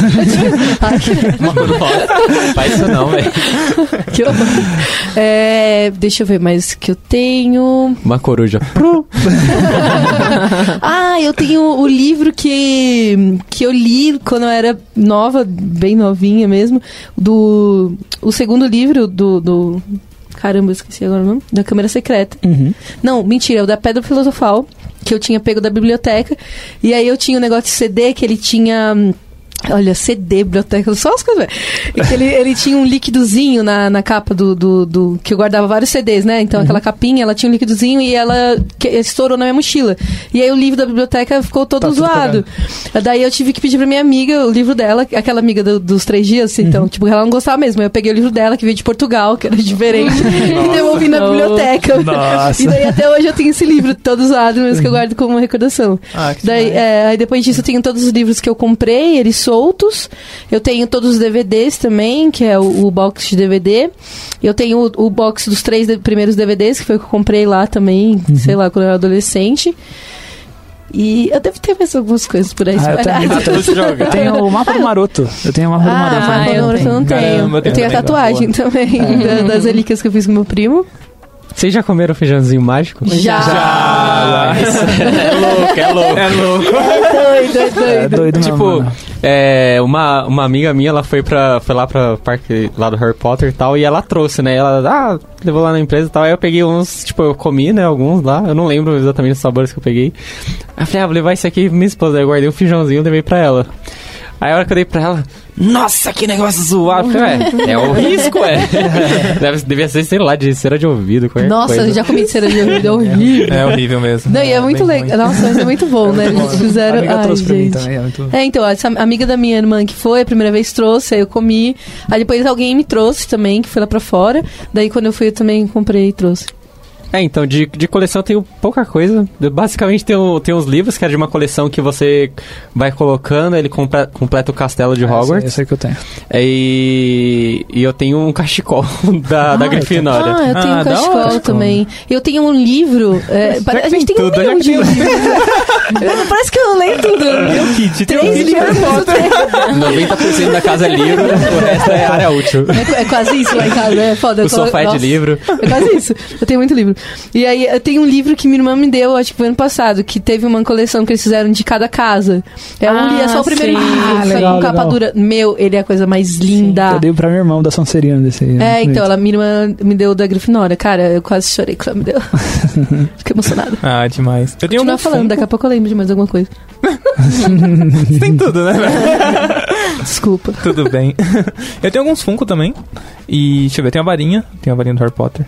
Que- Nossa, faz isso não, velho. É, deixa eu ver mais que eu tenho. Uma coruja. Ah, eu tenho o livro que, que eu li quando eu era nova, bem novinha mesmo. Do. O segundo livro do. do caramba, eu esqueci agora o nome. Da Câmara Secreta. Uhum. Não, mentira, é o da Pedra Filosofal, que eu tinha pego da biblioteca. E aí eu tinha um negócio de CD que ele tinha. Olha, CD, biblioteca, só as coisas. Ele, ele tinha um líquidozinho na, na capa do, do, do- que eu guardava vários CDs, né? Então aquela capinha, ela tinha um líquidozinho e ela que- estourou na minha mochila. E aí o livro da biblioteca ficou todo Tá zoado. Daí eu tive que pedir pra minha amiga o livro dela, aquela amiga do- dos três dias, então, tipo, ela não gostava mesmo. Eu peguei o livro dela, que veio de Portugal, que era diferente, e devolvi na biblioteca. Nossa. E daí até hoje eu tenho esse livro todo zoado, mas que eu guardo como recordação. Ah, que Daí, é, aí depois disso eu tenho todos os livros que eu comprei, eles soltos. Eu tenho todos os DVDs também, que é o, o box de DVD. Eu tenho o, o box dos três de- primeiros DVDs, que foi o que eu comprei lá também, sei lá, quando eu era adolescente. E eu devo ter mais algumas coisas por aí Ah, eu espalhadas. Eu tenho o mapa do Maroto. Eu tenho o mapa do Ah, Maroto. Ah, eu, eu não, eu não tenho. Caramba, eu eu tenho tenho a tatuagem também da- das relíquias que eu fiz com meu primo. Vocês já comeram feijãozinho mágico? Já. Ah, É louco, é louco. é louco. É doido, é doido. É doido Tipo, mano. é, uma, uma amiga minha, ela foi, pra, foi lá pra parque lá do Harry Potter e tal, e ela trouxe, né? Ela, ah, levou lá na empresa e tal. Aí eu peguei uns, tipo, eu comi, né? Alguns lá. Eu não lembro exatamente os sabores que eu peguei. Aí eu falei, ah, vou levar isso aqui pra minha esposa. Aí eu guardei um feijãozinho e levei pra ela. Aí a hora que eu dei pra ela, nossa, que negócio zoado. Falei, é, é o risco, é. Deve, devia ser, sei lá, de cera de ouvido, Nossa, coisa. eu já comi de cera de ouvido, é horrível. É horrível mesmo. Não, e é muito bem legal. Nossa, mas é muito bom, né? Eles A fizeram. amiga Ai, trouxe pra mim gente. também. É muito... É, então, essa amiga da minha irmã que foi, a primeira vez trouxe, aí eu comi. Aí depois alguém me trouxe também, que foi lá pra fora. Daí quando eu fui, eu também comprei e trouxe. É, então, de, de coleção eu tenho pouca coisa. Basicamente tem, tem uns livros que é de uma coleção que você vai colocando, ele comple- completa o castelo de Hogwarts. Esse é que eu tenho. É, E, e eu tenho um cachecol da, da Ah, Grifinória. Ah, eu tenho Ah, um da cachecol também. Eu tenho um livro. é, pare- a gente tem um tudo, já milhão que de livros. Parece que eu não leio tudo. Tem um kit, tem um Três kit. livros. eu tenho. 90% da casa é livro, o resto é área útil. É, é quase isso lá em casa, é foda. O sofá é de livro. É quase isso. Eu tenho muito livro. E aí, eu tenho um livro que minha irmã me deu, acho que foi ano passado, que teve uma coleção que eles fizeram de cada casa. É um Ah, li- é só o primeiro sim. livro, Ah, só legal, com capa dura. Meu, ele é a coisa mais linda. Eu dei pra minha irmã o da Sonserina desse aí. É, Muito então, ela, minha irmã me deu da Grifinória. Cara, eu quase chorei quando ela me deu. Fiquei emocionada. Ah, demais. Eu tenho Continuar um falando, daqui a pouco eu lembro de mais alguma coisa. Tem tudo, né? Desculpa. Tudo bem. Eu tenho alguns Funko também. E, deixa eu ver, tem a varinha. Tem a varinha do Harry Potter.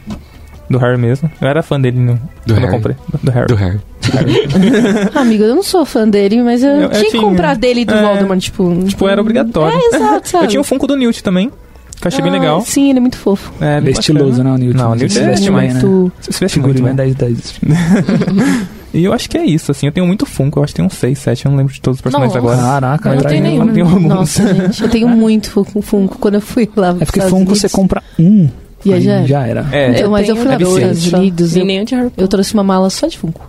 Do Harry mesmo. Eu era fã dele no, quando Harry? eu comprei. Do Harry. Do Harry. Amigo, eu não sou fã dele, mas eu, Eu- eu tinha que comprar dele e do É. Voldemort, tipo... Tipo, era obrigatório. É, exato, sabe? Eu tinha um Funko do Newt também. Que eu achei bem Ah, legal. Sim, ele é muito fofo. É, Ele bem é estiloso, né, o Newt? Não, o Newt se é veste bem, né? muito... Se veste muito é bem. 10 10. E eu acho que é isso, assim. Eu tenho muito Funko. Eu acho que tem uns 6, 7. Eu não lembro de todos os personagens Nossa. agora. Caraca, Eu não pra tenho mim- nenhum. Eu tenho alguns. Nossa, gente, eu tenho muito Funko, quando eu fui lá. É porque Funko você compra um. E aí já era. já era. É, Então, mas eu fui lá viciante. Estados Unidos. E Eu, de Harry eu trouxe uma mala só de Funko.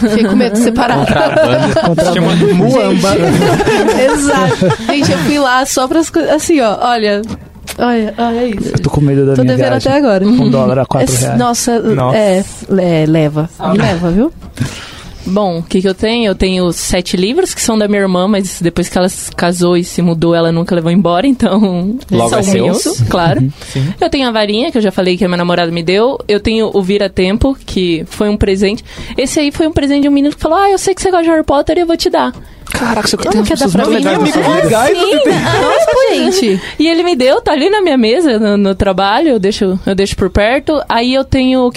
Fiquei com medo de separar. Se chama Muamba. Exato. Gente, eu fui lá só pras coisas. Assim, ó, olha. Olha, olha é isso. Eu tô com medo da Tô minha devendo viagem. até agora. Um dólar a 4 É, reais. Nossa, Nossa. É, é, leva. Me leva, viu? Bom, o que, que eu tenho? Eu tenho sete livros que são da minha irmã, mas depois que ela se casou e se mudou, ela nunca levou embora, então Logo são é meus, claro. Sim. Eu tenho a varinha, que eu já falei que a minha namorada me deu. Eu tenho o Vira Tempo, que foi um presente. Esse aí foi um presente de um menino que falou: Ah, eu sei que você gosta de Harry Potter e eu vou te dar. Caraca, você tem que é da pessoas pra mim? Amigos vida. legais, você tem. Nossa, gente. E ele me deu, tá ali na minha mesa, no, no trabalho, eu deixo, eu deixo por perto. Aí eu tenho.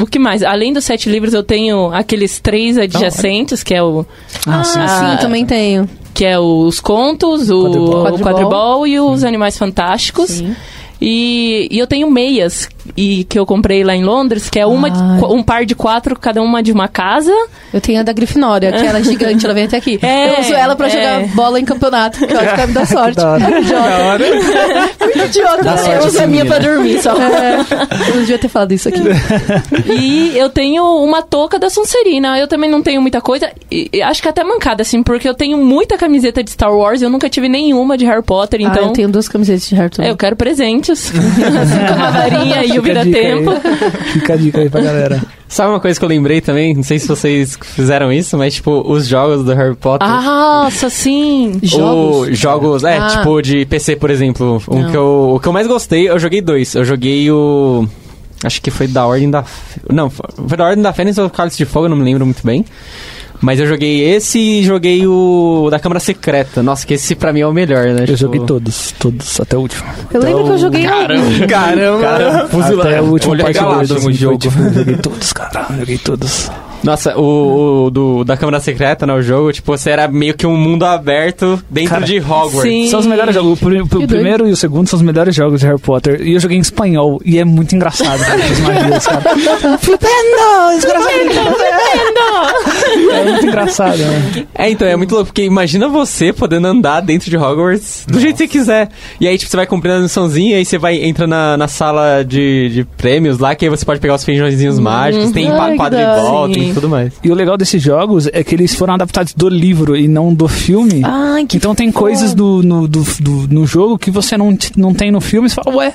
O que mais? Além dos sete livros, eu tenho aqueles três adjacentes, que é o Ah, sim. Ah, sim, Ah, também tenho. que é os contos, o Quadribol. o Quadribol. quadribol e os animais fantásticos. Sim. E, e eu tenho meias e que eu comprei lá em Londres, que é uma de- um par de quatro, cada uma de uma casa. Eu tenho a da Grifinória, que ela é gigante, ela vem até aqui. É, eu uso ela pra é. jogar bola em campeonato, que eu acho que vai me dar sorte. da hora. idiota. Muito idiota. Dá sorte eu uso a minha pra dormir só. É, eu não devia ter falado isso aqui. E eu tenho uma touca da Sonserina. Eu também não tenho muita coisa. E, e acho que até mancada, assim, porque eu tenho muita camiseta de Star Wars. Eu nunca tive nenhuma de Harry Potter, Ah, então. eu tenho duas camisetas de Harry É, eu quero presentes. assim como a varinha e o Fica a dica vira-tempo. aí. Fica a dica aí pra galera. Sabe uma coisa que eu lembrei também? Não sei se vocês fizeram isso, mas tipo, os jogos do Harry Potter. Ah, Nossa, sim. Jogos? O, jogos, é, Ah. tipo de PC, por exemplo. Um que eu, o que eu mais gostei, eu joguei dois. Eu joguei o. Acho que foi da Ordem da. Fê- Não, foi da Ordem da Fênix ou Cálice de Fogo, eu não me lembro muito bem. Mas eu joguei esse e joguei o da Câmara Secreta. Nossa, que esse pra mim é o melhor, né? Eu Tipo, joguei todos, todos, até o último. Eu lembro que eu joguei Caramba, caramba. Até o último Olha, parte jogo. joguei todos, cara. Eu Joguei todos. Nossa, o, o do, da Câmara Secreta, né? O jogo, tipo, você era meio que um mundo aberto dentro Cara, de Hogwarts. sim. São os melhores jogos. O, pri- o primeiro e o segundo são os melhores jogos de Harry Potter. E eu joguei em espanhol. E é muito engraçado, cara, as magias, cara. Flipendo! Desgraçado! É muito engraçado, né? É, então, é muito louco, porque imagina você podendo andar dentro de Hogwarts do jeito que você quiser. E aí, tipo, você vai cumprindo a missãozinha, aí você vai, entra na, na sala de, de prêmios lá, que aí você pode pegar os feijõezinhos mágicos, tem quadribol, tem sim. tudo mais. E o legal desses jogos é que eles foram adaptados do livro e não do filme. Ai, que Então tem foda. coisas do, no, do, do- no jogo que você não, não tem no filme. Você fala, ué,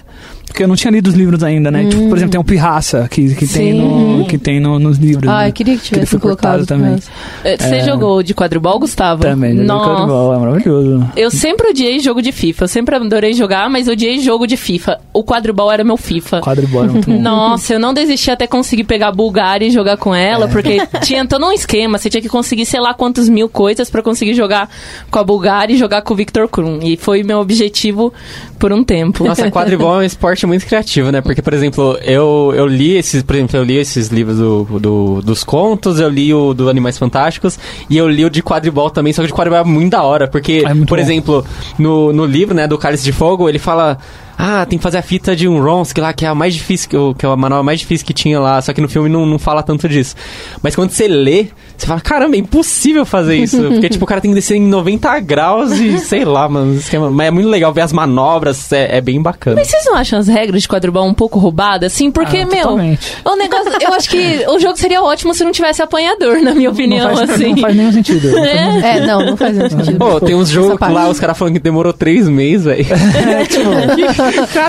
porque eu não tinha lido os livros ainda, né? Tipo, por exemplo, tem o Pirraça, que, que tem, no, que tem no- nos livros. Ah, né? eu queria que Que ele tivesse foi colocado cortado também. Eh, Você É. jogou de quadribol, Gustavo? Também, joguei Nossa. quadribol, é maravilhoso. Eu sempre odiei jogo de FIFA. Eu sempre adorei jogar, mas odiei jogo de FIFA. O quadribol era meu FIFA. Quadribol era muito bom. Nossa, eu não desisti até conseguir pegar a Bulgária e jogar com ela, porque tinha todo um esquema. Você tinha que conseguir sei lá quantos mil coisas pra conseguir jogar com a Bulgária e jogar com o Victor Krum. E foi meu objetivo por um tempo. Nossa, quadribol é um esporte muito criativo, né? Porque, por exemplo, eu, eu li esses, por exemplo, eu li esses livros do, do- dos contos, eu li o do Animais Fantásticos e eu li o de quadribol também, só que o de quadribol é muito da hora, porque, É por bom. exemplo, no, no livro, né, do Cálice de Fogo, ele fala. Ah, tem que fazer a fita de um Ronsk lá, que é a mais difícil, que, é a manobra mais difícil que tinha lá, só que no filme não, não fala tanto disso. Mas quando você lê, você fala, caramba, é impossível fazer isso. Porque, tipo, o cara tem que descer em 90 graus e sei lá, mano, esquema. Mas é muito legal ver as manobras, é, é bem bacana. Mas vocês não acham as regras de quadribol um pouco roubadas, assim? Porque, Ah, meu, totalmente. o negócio. Eu acho que o jogo seria ótimo se não tivesse apanhador, na minha opinião, não, faz, assim. não faz nenhum sentido. Não faz nenhum sentido. É, não, não faz muito sentido. Pô, tem uns jogos lá, os caras falando que demorou três meses, velho.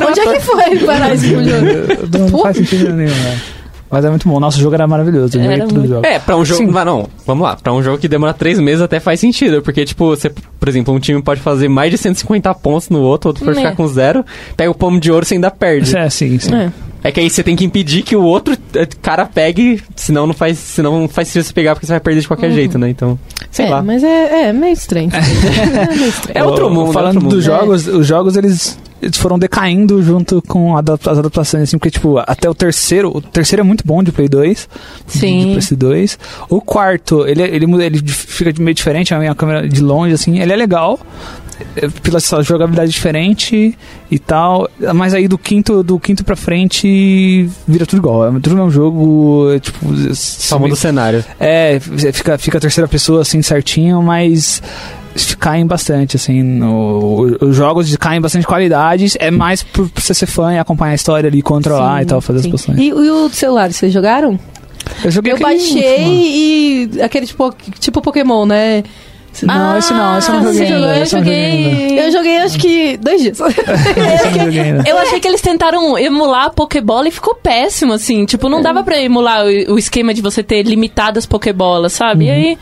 Onde é que foi parar esse jogo? Não, não faz sentido nenhum, né? Mas é muito bom. Nosso jogo era maravilhoso. Era muito-. É, pra um jogo. Sim. Mas não, vamos lá. Pra um jogo que demora três meses até faz sentido. Porque, tipo, você, por exemplo, um time pode fazer mais de 150 pontos no outro, outro pode É. ficar com zero, pega o pomo de ouro você ainda perde. É, sim, sim. É. É que aí você tem que impedir que o outro eh, cara pegue, senão não faz, senão não faz sentido você pegar porque você vai perder de qualquer jeito, né? Então, sei é, lá. mas é, é meio estranho. é meio estranho. É outro mundo, é Falando outro mundo. dos jogos, os jogos eles, eles foram decaindo junto com as adaptações, assim, porque, tipo, até o terceiro, o terceiro é muito bom de Play 2, Sim. de PS2. O quarto, ele, ele, muda- ele fica meio diferente, é uma câmera de longe, assim, ele é legal. É, Pela sua jogabilidade diferente e tal, mas aí do quinto do quinto pra frente vira tudo igual, é tudo o mesmo jogo, é, tipo, Só muda o cenário. é, fica, fica a terceira pessoa assim certinho, mas caem bastante, assim. no- os jogos de- caem bastante qualidades. É mais por você ser fã e acompanhar a história ali, controlar Sim, e tal, fazer sim. as poções. E, e o celular, vocês jogaram? Eu joguei Eu aquele último. baixei e aquele tipo, tipo Pokémon, né? Não, esse não, esse eu não Ah, joguei sim, ainda. eu joguei ainda. Eu joguei acho que dois dias. Eu achei que eles tentaram emular a Pokébola e ficou péssimo, assim. Tipo, É. não dava pra emular o, o esquema de você ter limitadas Pokébolas, sabe? Uhum. E aí.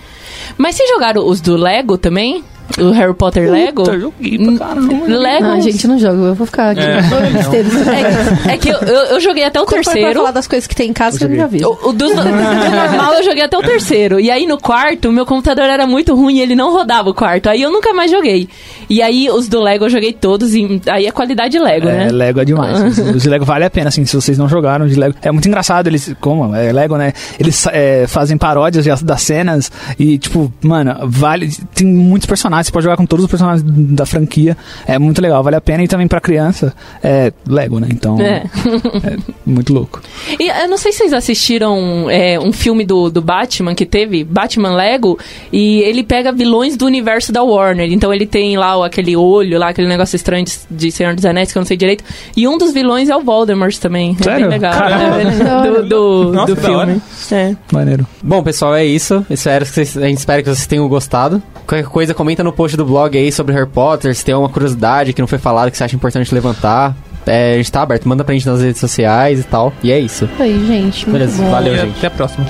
Mas vocês jogaram os do Lego também? O Harry Potter Lego? Puta, joguei pra caramba. Lego. Ah, gente, não joga. Eu vou ficar aqui. É, é que eu, eu, eu joguei até o Quando for pra terceiro. falar das coisas que tem em casa, que eu já vi. O, o do, do normal eu joguei até o terceiro. E aí no quarto, o meu computador era muito ruim e ele não rodava o quarto. Aí eu nunca mais joguei. E aí os do Lego eu joguei todos. E aí é qualidade Lego, É, né? Lego é demais. Os de Lego vale a pena, assim, se vocês não jogaram de Lego. É muito engraçado, eles, como, é Lego, né? Eles é, fazem paródias das cenas e, tipo, mano, vale. Tem muitos personagens, você pode jogar com todos os personagens da franquia. É muito legal, vale a pena. E também pra criança, é Lego, né? Então, É. é muito louco. E eu não sei se vocês assistiram é, um filme do, do Batman que teve, Batman Lego, e ele pega vilões do universo da Warner. Então ele tem lá o- aquele olho, lá aquele negócio estranho de, de Senhor dos Anéis que eu não sei direito. E um dos vilões é o Voldemort também. É Sério? bem legal. Caramba. É, do do, Nossa, do filme. É. Maneiro. Bom, pessoal, é isso. Espero que vocês, a gente espera que vocês tenham gostado. Qualquer coisa, comenta no post do blog aí sobre Harry Potter, se tem alguma curiosidade que não foi falado que você acha importante levantar. É, a gente tá aberto, manda pra gente nas redes sociais e tal. E é isso. Aí, gente. Beleza, valeu, E gente. Até a próxima.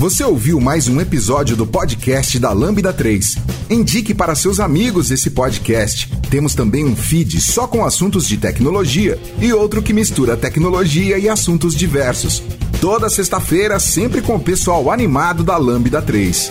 Você ouviu mais um episódio do podcast da Lambda 3. Indique para seus amigos esse podcast. Temos também um feed só com assuntos de tecnologia e outro que mistura tecnologia e assuntos diversos. Toda sexta-feira, sempre com o pessoal animado da Lambda 3.